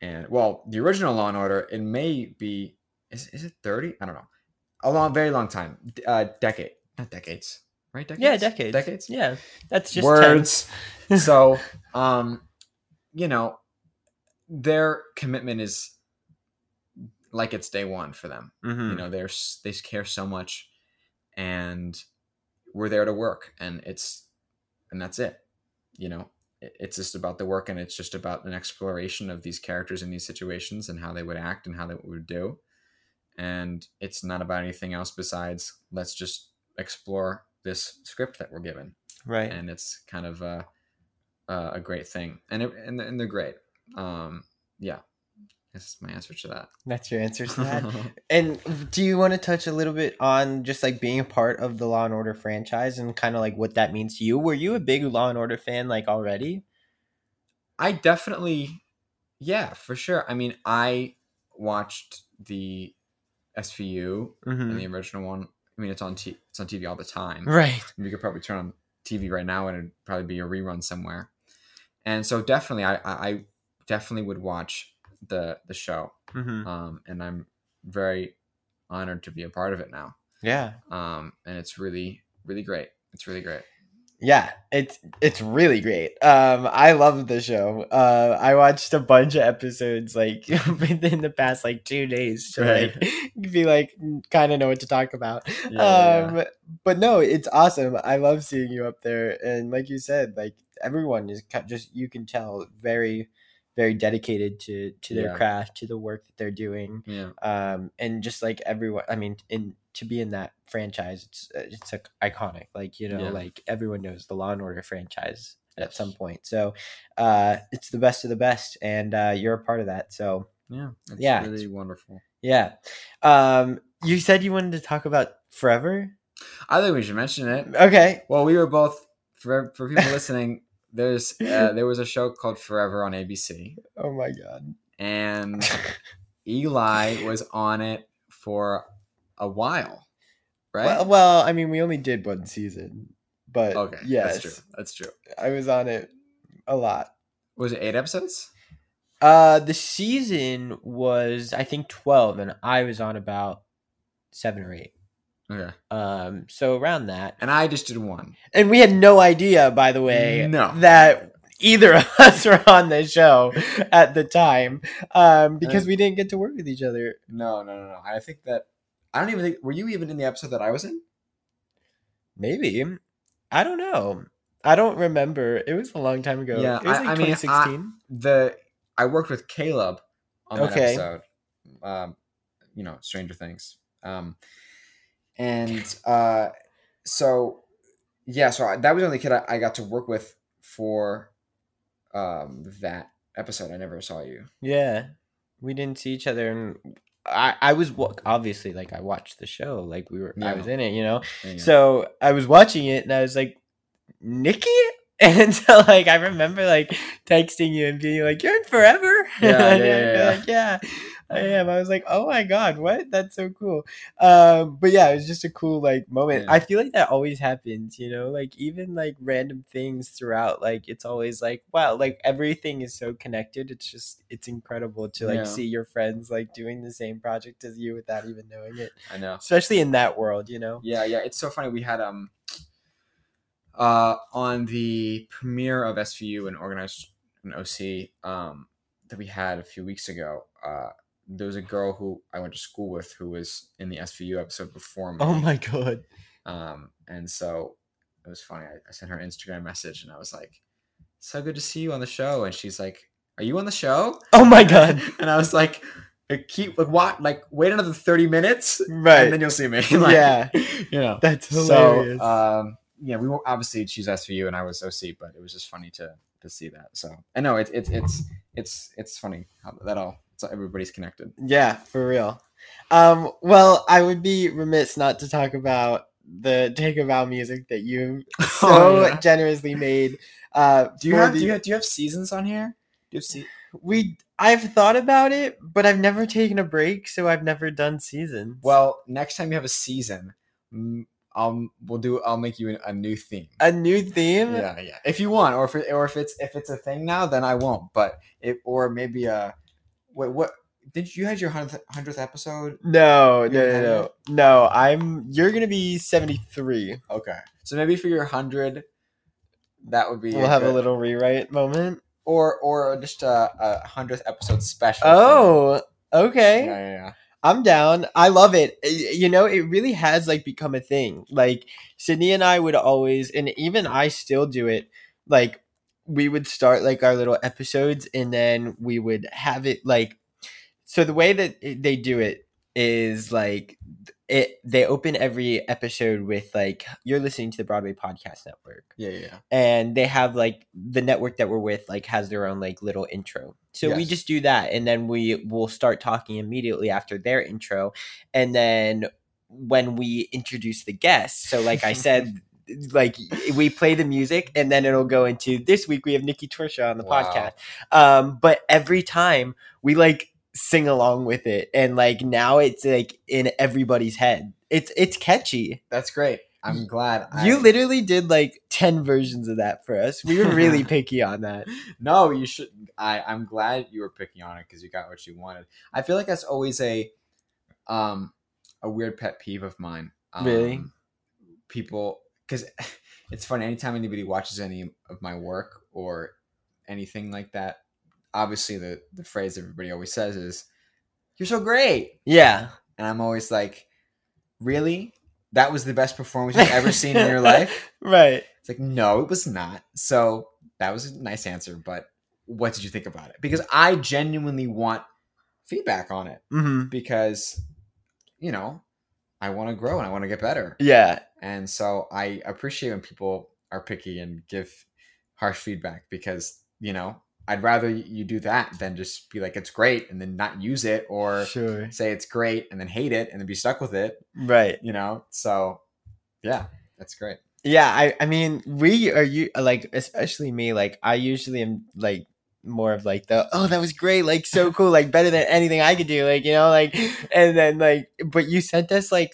And well, the original Law and Order, it may be is, is it 30? I don't know. A long, very long time. Uh, decade, not decades, right? Decades? Yeah, decades. Decades. Yeah, that's just words. so, [LAUGHS] um, you know, their commitment is like it's day one for them. Mhm. You know, they're they care so much, and we're there to work, and it's and that's it. You know, It- it's just about the work, and it's just about an exploration of these characters in these situations and how they would act and how they would do. And it's not about anything else besides let's just explore this script that we're given Right. and it's kind of a a, a great thing, and it, and and they're great. Um, yeah, this is my answer to that. That's your answer to that. [LAUGHS] and do you want to touch a little bit on just like being a part of the Law and Order franchise and kind of like what that means to you? Were you a big Law and Order fan like already? I definitely, yeah, for sure. I mean, I watched the SVU Mhm. and the original one. I mean, it's on t- it's on TV all the time. Right. You could probably turn on TV right now and it'd probably be a rerun somewhere. And so definitely, I I definitely would watch the the show. Mhm. Um, and I'm very honored to be a part of it now. Yeah. Um, and it's really really great. It's really great. Yeah, it's it's really great. Um, I love the show. Uh, I watched a bunch of episodes like [LAUGHS] within the past like two days to Right. like [LAUGHS] be like kind of know what to talk about. Yeah, um, but no, it's awesome. I love seeing you up there, and like you said, like everyone is just you can tell very, very dedicated to to their Yeah. craft, to the work that they're doing. Yeah. Um, and just like everyone, I mean, in to be in that franchise, it's uh, it's iconic. Like you know, Yeah. like everyone knows the Law and Order franchise at some point. So, uh, it's the best of the best, and uh, you're a part of that. So Yeah. It's Yeah, really wonderful. yeah. Um, you said you wanted to talk about Forever. I think we should mention it. Okay. Well, we were both for for people [LAUGHS] listening. There's uh, there was a show called Forever on ABC, Oh my god. and [LAUGHS] Eli was on it for a while, right? Well, well, I mean, we only did one season, but okay, yes, that's true. That's true. I was on it a lot. Was it eight episodes? Uh, the season was I think twelve, and I was on about seven or eight. Okay, Um, so around that, and I just did one. and we had no idea, by the way, No. that either of [LAUGHS] us were on the show at the time um, because we didn't get to work with each other. No, no, no, no. I think that I don't even think. Were you even in the episode that I was in? Maybe. I don't know. I don't remember. It was a long time ago. Yeah, it was I- like I mean, I- 2016. The I worked with Caleb on that Okay. episode. Um, you know, Stranger Things. Um, and uh, so yeah, so I, that was the only kid I, I got to work with for um that episode. I never saw you. yeah, we didn't see each other, and I I was wa- obviously like I watched the show, like we were I was in it, you know. Yeah. So I was watching it, and I was like, Nicky. [LAUGHS] And so, like, I remember like texting you and being like, "You're in forever." [LAUGHS] Yeah, yeah, yeah, yeah. like, yeah, I am. I was like, "Oh my god, what? That's so cool." Um, but yeah, it was just a cool like moment. Yeah. I feel like that always happens, you know, like even like random things throughout. Like it's always like, wow, like everything is so connected. It's just it's incredible to like Yeah. see your friends like doing the same project as you without even knowing it, I know. especially in that world, you know. Yeah, yeah. It's so funny. We had um uh on the premiere of SVU and organized an OC um that we had a few weeks ago. Uh, there was a girl who I went to school with who was in the SVU episode before me. Oh my god. Um, and so it was funny. I, I sent her an Instagram message and I was like, "So good to see you on the show." And she's like, "Are you on the show?" Oh my god. and I was like, "Uh, "Keep like what? Like wait another thirty minutes, Right. and then you'll see me." [LAUGHS] Like, Yeah. you know. That's hilarious. So, um, yeah, we won't obviously choose SVU, and I was OC, but it was just funny to to see that. So I know it's it's it's it's it's funny how that all so everybody's connected. Yeah, for real. Um, well, I would be remiss not to talk about the Take a Bow music that you [LAUGHS] so Oh, yeah. generously made. Uh, Do you have the- do you have, do you have seasons on here? Do you have se- we? I've thought about it, but I've never taken a break, so I've never done seasons. Well, next time you have a season, I'll we'll do. I'll make you a, new theme. a new theme. Yeah, yeah. If you want, or if it, or if it's if it's a thing now, then I won't. But it or maybe a wait. What did you had your hundredth episode? No, no, no, no, no. I'm. You're gonna be seventy three. Okay, so maybe for your hundred, that would be. We'll have a little rewrite moment. or or just a a hundredth episode special. Oh, okay. yeah, yeah. yeah. I'm down. I love it. You know, it really has like become a thing. Like Sydney and I would always, and even I still do it. Like we would start like our little episodes, and then we would have it like. So the way that they do it is like it. They open every episode with like you're listening to the Broadway Podcast Network Yeah, yeah, and they have like the network that we're with like has their own like little intro so we just do that and then we will start talking immediately after their intro and then when we introduce the guests so like i said [LAUGHS] like we play the music and then it'll go into this week we have nicky torchia on the Wow. podcast um but every time we like sing along with it and like now it's like in everybody's head it's it's catchy That's great. I'm glad. you I- literally did like 10 versions of that for us. We were really [LAUGHS] picky on that. No, you should. I I'm glad you were picky on it because you got what you wanted. I feel like that's always a um a weird pet peeve of mine. Um, Really? People, because [LAUGHS] it's funny. Anytime anybody watches any of my work or anything like that, obviously the the phrase everybody always says is "You're so great," Yeah. and I'm always like, "Really? That was the best performance you've ever seen in your [LAUGHS] life?" Right. It's like, no, it was not. So that was a nice answer, but what did you think about it? Because I genuinely want feedback on it Mm-hmm. because, you know, I want to grow and I want to get better. Yeah. And so I appreciate when people are picky and give harsh feedback because, you know, I'd rather you do that than just be like, it's great and then not use it or Sure. say it's great and then hate it and then be stuck with it, Right. you know? So yeah, that's great. Yeah. I, I mean, we are you like, especially me, like, I usually am like more of like the, oh, that was great. Like, so cool. Like, better than anything I could do. Like, you know, like, and then like, but you sent us like,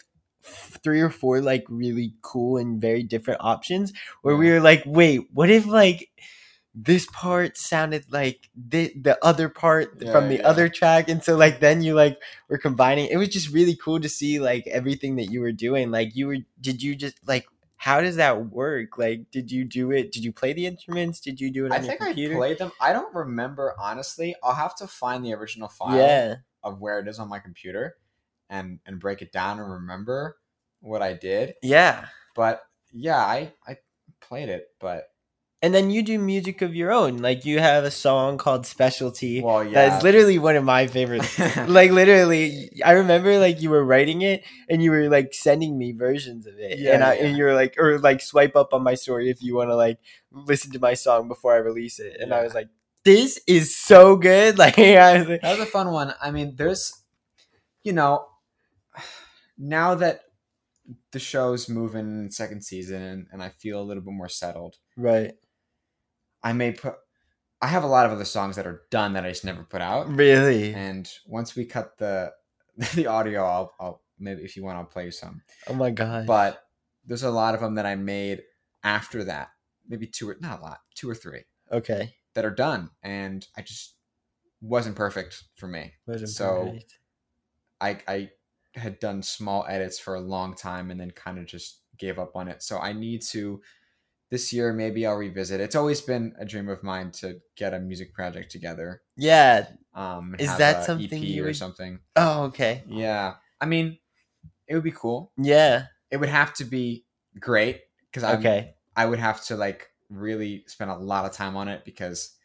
three or four like really cool and very different options where we were like wait what if like this part sounded like the the other part Yeah, from the yeah. other track and so like then you like were combining it was just really cool to see like everything that you were doing like you were did you just like how does that work? Like, did you do it? Did you play the instruments? Did you do it on I your think I played them. I don't remember honestly. I'll have to find the original file Yeah. of where it is on my computer and and break it down and remember what I did. Yeah. But yeah, I I played it, but And then you do music of your own. Like you have a song called Specialty. well, yeah. That's literally one of my favorites. [LAUGHS] [LAUGHS] like literally, I remember like you were writing it and you were like sending me versions of it. Yeah, and I yeah. and you were like or like swipe up on my story if you want to like listen to my song before I release it. And I was like, this is so good. [LAUGHS] Like I was like, That was a fun one. I mean, there's, you know, now that the show's moving in second season and I feel a little bit more settled, right. I may put. I have a lot of other songs that are done that I just never put out. Really? And once we cut the [LAUGHS] the audio, I'll, I'll maybe if you want, I'll play you some. Oh my god. But there's a lot of them that I made after that, maybe two or not a lot, two or three okay. that are done, and I just wasn't perfect for me. Wasn't So- perfect. I I had done small edits for a long time and then kind of just gave up on it. So I need to this year maybe I'll revisit. It's always been a dream of mine to get a music project together. Yeah. Um, Is that something EP you or something? Oh, okay. Yeah, I mean, it would be cool. Yeah. It would have to be great because I Okay. I would have to like really spend a lot of time on it because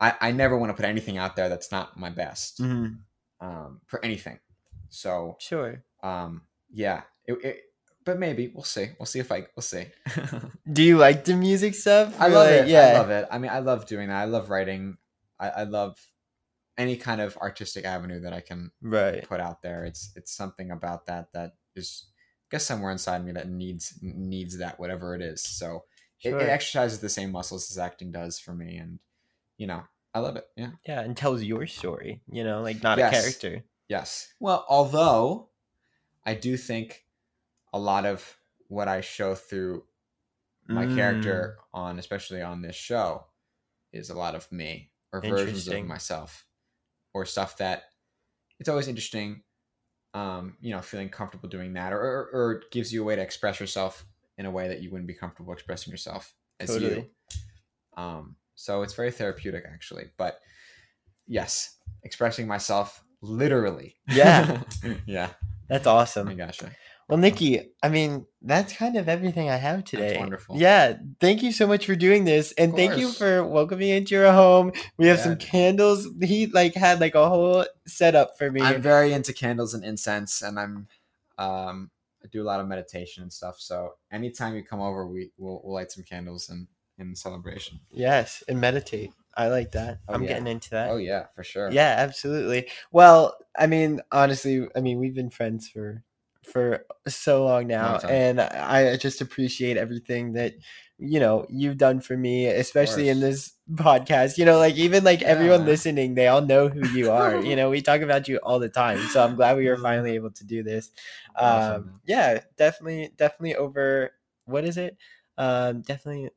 I I never want to put anything out there that's not my best hmm um, for anything. So Sure. um yeah it, it but maybe we'll see we'll see if i we'll see [LAUGHS] Do you like the music stuff? i love like, it Yeah. i love it i mean i love doing that i love writing I, I love any kind of artistic avenue that i can Right. put out there it's it's something about that that is I guess somewhere inside me that needs needs that whatever it is so it, it exercises the same muscles as acting does for me and you know i love it yeah Yeah, and tells your story, you know, like not Yes. a character. Yes. Well, although I do think a lot of what I show through my Mm. character on, especially on this show, is a lot of me or versions of myself or stuff that it's always interesting. Um, you know, feeling comfortable doing that, or, or or gives you a way to express yourself in a way that you wouldn't be comfortable expressing yourself as you. Um, so it's very therapeutic, actually. But yes, expressing myself literally. Yeah. [LAUGHS] [LAUGHS] yeah. That's I awesome. gotcha. Well, Nicky, I mean, that's kind of everything I have today. wonderful. Yeah. Thank you so much for doing this. And thank you for welcoming me into your home. We have some candles. He like had like a whole setup for me. I'm very into candles and incense, and I'm um I do a lot of meditation and stuff. So anytime you come over, we will we'll light some candles and in celebration. yes, and meditate. I like that. Oh, I'm yeah. getting into that. Oh yeah, for sure. Yeah, absolutely. Well, I mean, honestly, I mean, we've been friends for for so long now, and I just appreciate everything that you know you've done for me, especially in this podcast. You know, like even like everyone listening, they all know who you are. you [LAUGHS] know, we talk about you all the time, so I'm glad we were Mm. finally able to do this. Awesome, Um, yeah, definitely, definitely over. What is it? Um, definitely,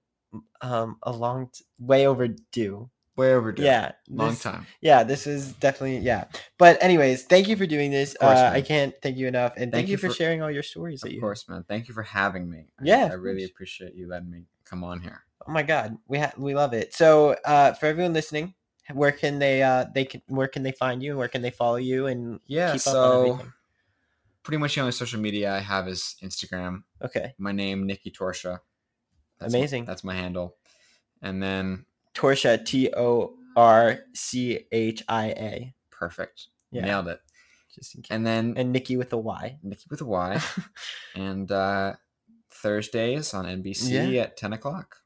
um, a long t- way overdue. Way overdue. Yeah, Long this- time. yeah, this is definitely yeah. But anyways, thank you for doing this. course, uh, I can't thank you enough, and thank, Thank you for, for- sharing all your stories. Of you course, man. Thank you for having me. Yeah, I, of really appreciate you letting me come on here. Oh my god, we ha- we love it. So, uh, for everyone listening, where can they uh they can where can they find you and where can they follow you and Yeah. keep so pretty much the only social media I have is Instagram. Okay, My name, Nicky Torchia. That's my- Amazing. that's my handle. And then Torchia T O R C H I A. perfect. Yeah. Nailed it. Just in case. And then And Nicky with a Y. Nicky with a Y. [LAUGHS] and uh, Thursdays on NBC Yeah. at 10 o'clock.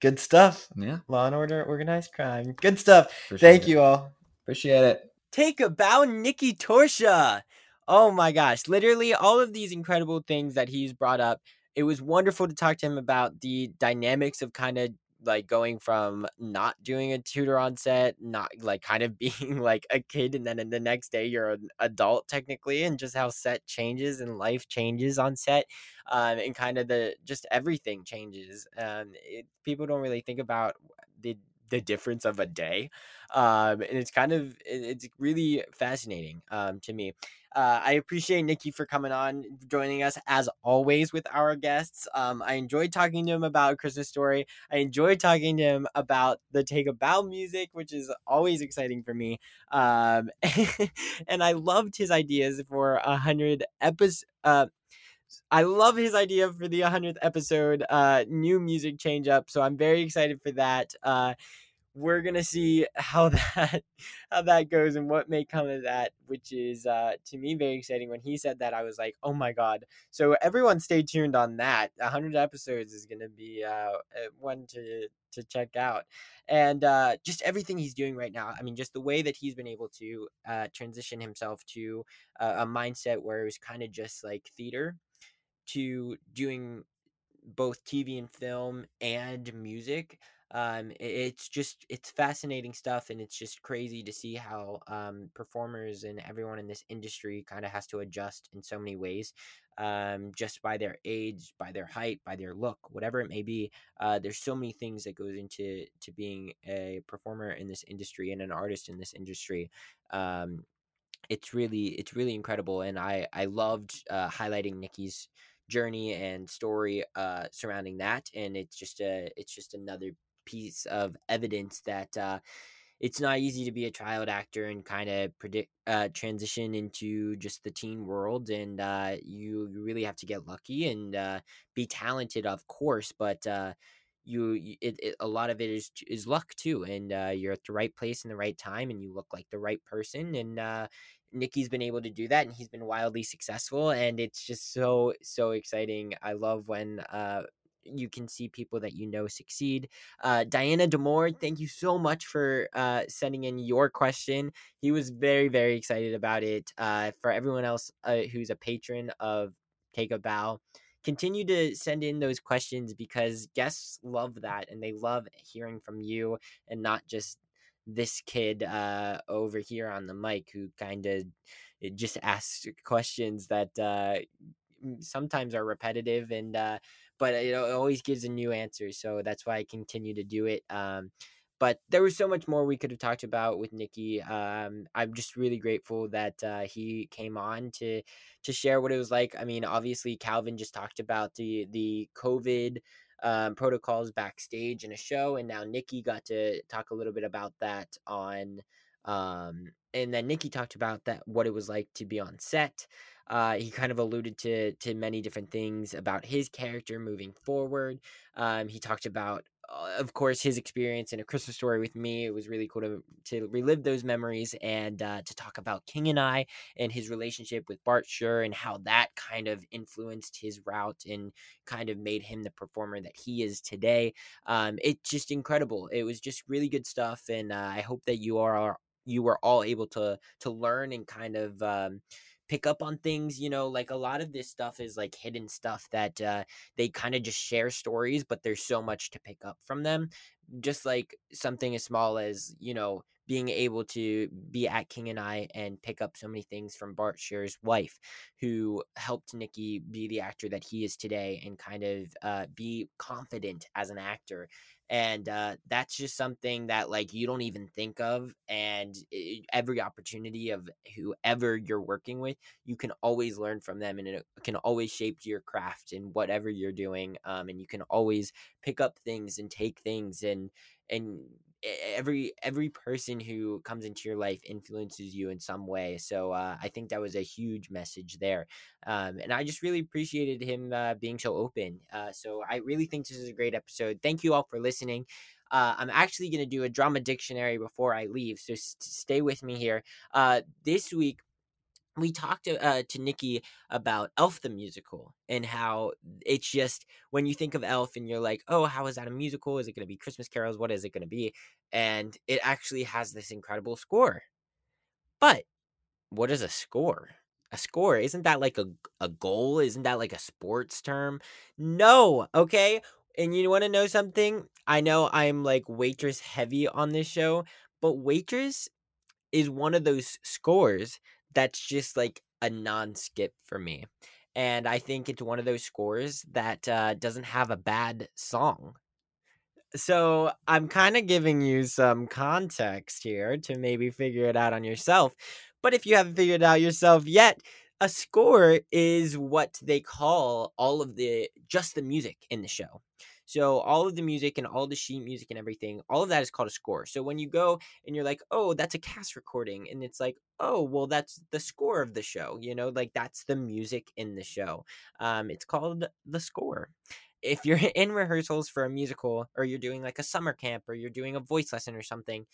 Good stuff. Yeah. Law and Order, organized crime. Good stuff. appreciate Thank it. you all. Appreciate it. Take a bow, Nicky Torchia. Oh my gosh, literally all of these incredible things that he's brought up. It was wonderful to talk to him about the dynamics of kind of like going from not doing a tutor on set, not like kind of [LAUGHS] being like a kid, and then in the next day you're an adult technically, and just how set changes and life changes on set, um, and kind of the just everything changes. Um, it, people don't really think about the the difference of a day um, and it's kind of it's really fascinating um, to me uh, I appreciate Nicky for coming on, joining us as always with our guests. Um, I enjoyed talking to him about Christmas Story. I enjoyed talking to him about the Take a Bow music, which is always exciting for me. Um, [LAUGHS] and I loved his ideas for a hundred episodes. Uh, I love his idea for the 100th episode, uh, new music change up. So I'm very excited for that. Uh, we're gonna see how [LAUGHS] that how that goes and what may come of that which is uh to me very exciting when he said that i was like oh my god so everyone stay tuned on that 100 episodes is gonna be uh one to to check out and uh just everything he's doing right now i mean just the way that he's been able to uh transition himself to uh, a mindset where it was kind of just like theater to doing both tv and film and music um it's just it's fascinating stuff and it's just crazy to see how um performers and everyone in this industry kind of has to adjust in so many ways um just by their age by their height by their look whatever it may be uh there's so many things that goes into to being a performer in this industry and an artist in this industry um it's really it's really incredible and i i loved uh highlighting nicky's journey and story uh surrounding that and it's just a it's just another piece of evidence that uh, it's not easy to be a child actor and kind of predict uh, transition into just the teen world and uh, you, really have to get lucky and uh, be talented of course but uh, you it, it, a lot of it is is luck too and uh, you're at the right place in the right time and you look like the right person and uh, Nicky's been able to do that and he's been wildly successful and it's just so so exciting. I love when uh you can see people that you know succeed. Uh, Diana Demore, thank you so much for uh, sending in your question. He was very, very excited about it. Uh, for everyone else uh, who's a patron of Take a Bow, continue to send in those questions because guests love that and they love hearing from you and not just this kid uh, over here on the mic who kind of just asks questions that uh, sometimes are repetitive and uh, but it always gives a new answer. So that's why I continue to do it. Um, but there was so much more we could have talked about with Nicky. Um, I'm just really grateful that uh, he came on to to share what it was like. I mean, obviously Calvin just talked about the the COVID um, protocols backstage in a show, and now Nicky got to talk a little bit about that on. Um, and then Nicky talked about that what it was like to be on set. Uh, he kind of alluded to to many different things about his character moving forward. Um, he talked about, uh, of course, his experience in a Christmas story with me. It was really cool to to relive those memories and uh, to talk about King and I and his relationship with Bart Sher and how that kind of influenced his route and kind of made him the performer that he is today. Um, it's just incredible. It was just really good stuff, and uh, I hope that you are you were all able to to learn and kind of um, pick up on things you know like a lot of this stuff is like hidden stuff that uh, they kind of just share stories but there's so much to pick up from them. Just like something as small as you know being able to be at King and I and pick up so many things from Bart Sher's wife, who helped Nicky be the actor that he is today and kind of uh, be confident as an actor and uh, that's just something that like you don't even think of and it, every opportunity of whoever you're working with you can always learn from them and it can always shape your craft and whatever you're doing um, and you can always pick up things and take things and and every every person who comes into your life influences you in some way so uh, i think that was a huge message there um, and i just really appreciated him uh, being so open uh, so i really think this is a great episode thank you all for listening uh, I'm actually going to do a drama dictionary before I leave, so st- stay with me here. Uh, this week, we talked to, uh, to Nicky about Elf the musical and how it's just when you think of Elf and you're like, oh, how is that a musical? Is it going to be Christmas carols? What is it going to be? And it actually has this incredible score. But what is a score? A score isn't that like a a goal? Isn't that like a sports term? No, okay. And you want to know something? I know I'm like waitress heavy on this show, but waitress is one of those scores that's just like a non-skip for me. And I think it's one of those scores that uh, doesn't have a bad song. So I'm kind of giving you some context here to maybe figure it out on yourself. But if you haven't figured it out yourself yet, a score is what they call all of the just the music in the show. So all of the music and all the sheet music and everything, all of that is called a score. So when you go and you're like, "Oh, that's a cast recording," and it's like, "Oh, well, that's the score of the show," you know, like that's the music in the show. Um, it's called the score. If you're [LAUGHS] in rehearsals for a musical, or you're doing like a summer camp, or you're doing a voice lesson or something,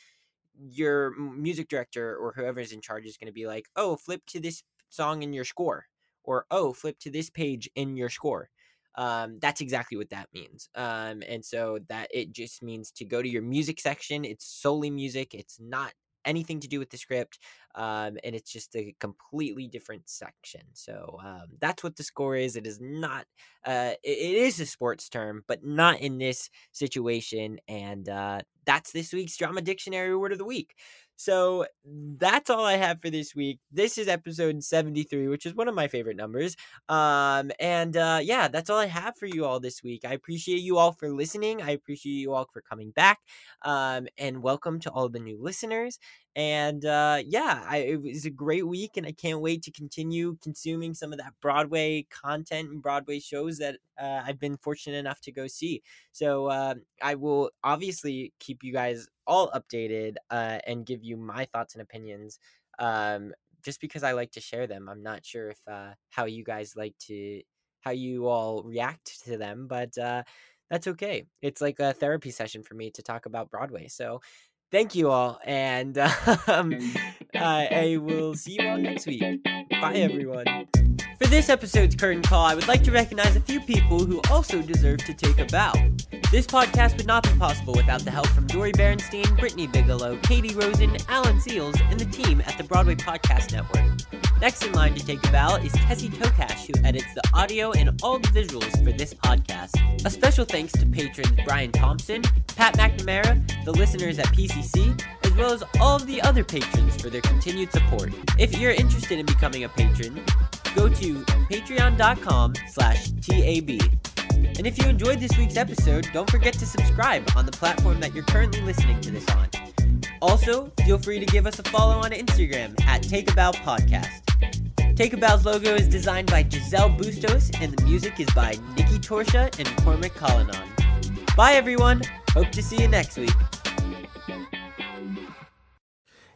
your music director or whoever is in charge is going to be like, "Oh, flip to this song in your score," or "Oh, flip to this page in your score." Um, that's exactly what that means. Um, and so that it just means to go to your music section. It's solely music. It's not anything to do with the script. Um, and it's just a completely different section. So um, that's what the score is. It is not. Uh, it, it is a sports term, but not in this situation. And uh, that's this week's drama dictionary word of the week. So that's all I have for this week. This is episode 73, which is one of my favorite numbers. Um, and uh, yeah, that's all I have for you all this week. I appreciate you all for listening. I appreciate you all for coming back. Um, and welcome to all the new listeners. And uh, yeah, I, it was a great week, and I can't wait to continue consuming some of that Broadway content and Broadway shows that uh, I've been fortunate enough to go see. So uh, I will obviously keep you guys all updated uh, and give you my thoughts and opinions. Um, just because I like to share them, I'm not sure if uh, how you guys like to how you all react to them, but uh, that's okay. It's like a therapy session for me to talk about Broadway. So thank you all, and [LAUGHS] um, I will see you all next week. Bye, everyone. For this episode's curtain call, I would like to recognize a few people who also deserve to take a bow. This podcast would not be possible without the help from Dori Berinstein, Brittany Bigelow, Katie Rosen, Alan Seales, and the team at the Broadway Podcast Network. Next in line to take a bow is Tessie Tokash, who edits the audio and all the visuals for this podcast. A special thanks to patrons Brian Thompson, Pat McNamara, the listeners at PCC, as well as all of the other patrons for their continued support. If you're interested in becoming a patron, go to patreon.com slash TAB. And if you enjoyed this week's episode, don't forget to subscribe on the platform that you're currently listening to this on. Also, feel free to give us a follow on Instagram at Take a Podcast. Take a Bow's logo is designed by Giselle Bustos, and the music is by Nicky Torchia and Cormac Collinon. Bye, everyone. Hope to see you next week.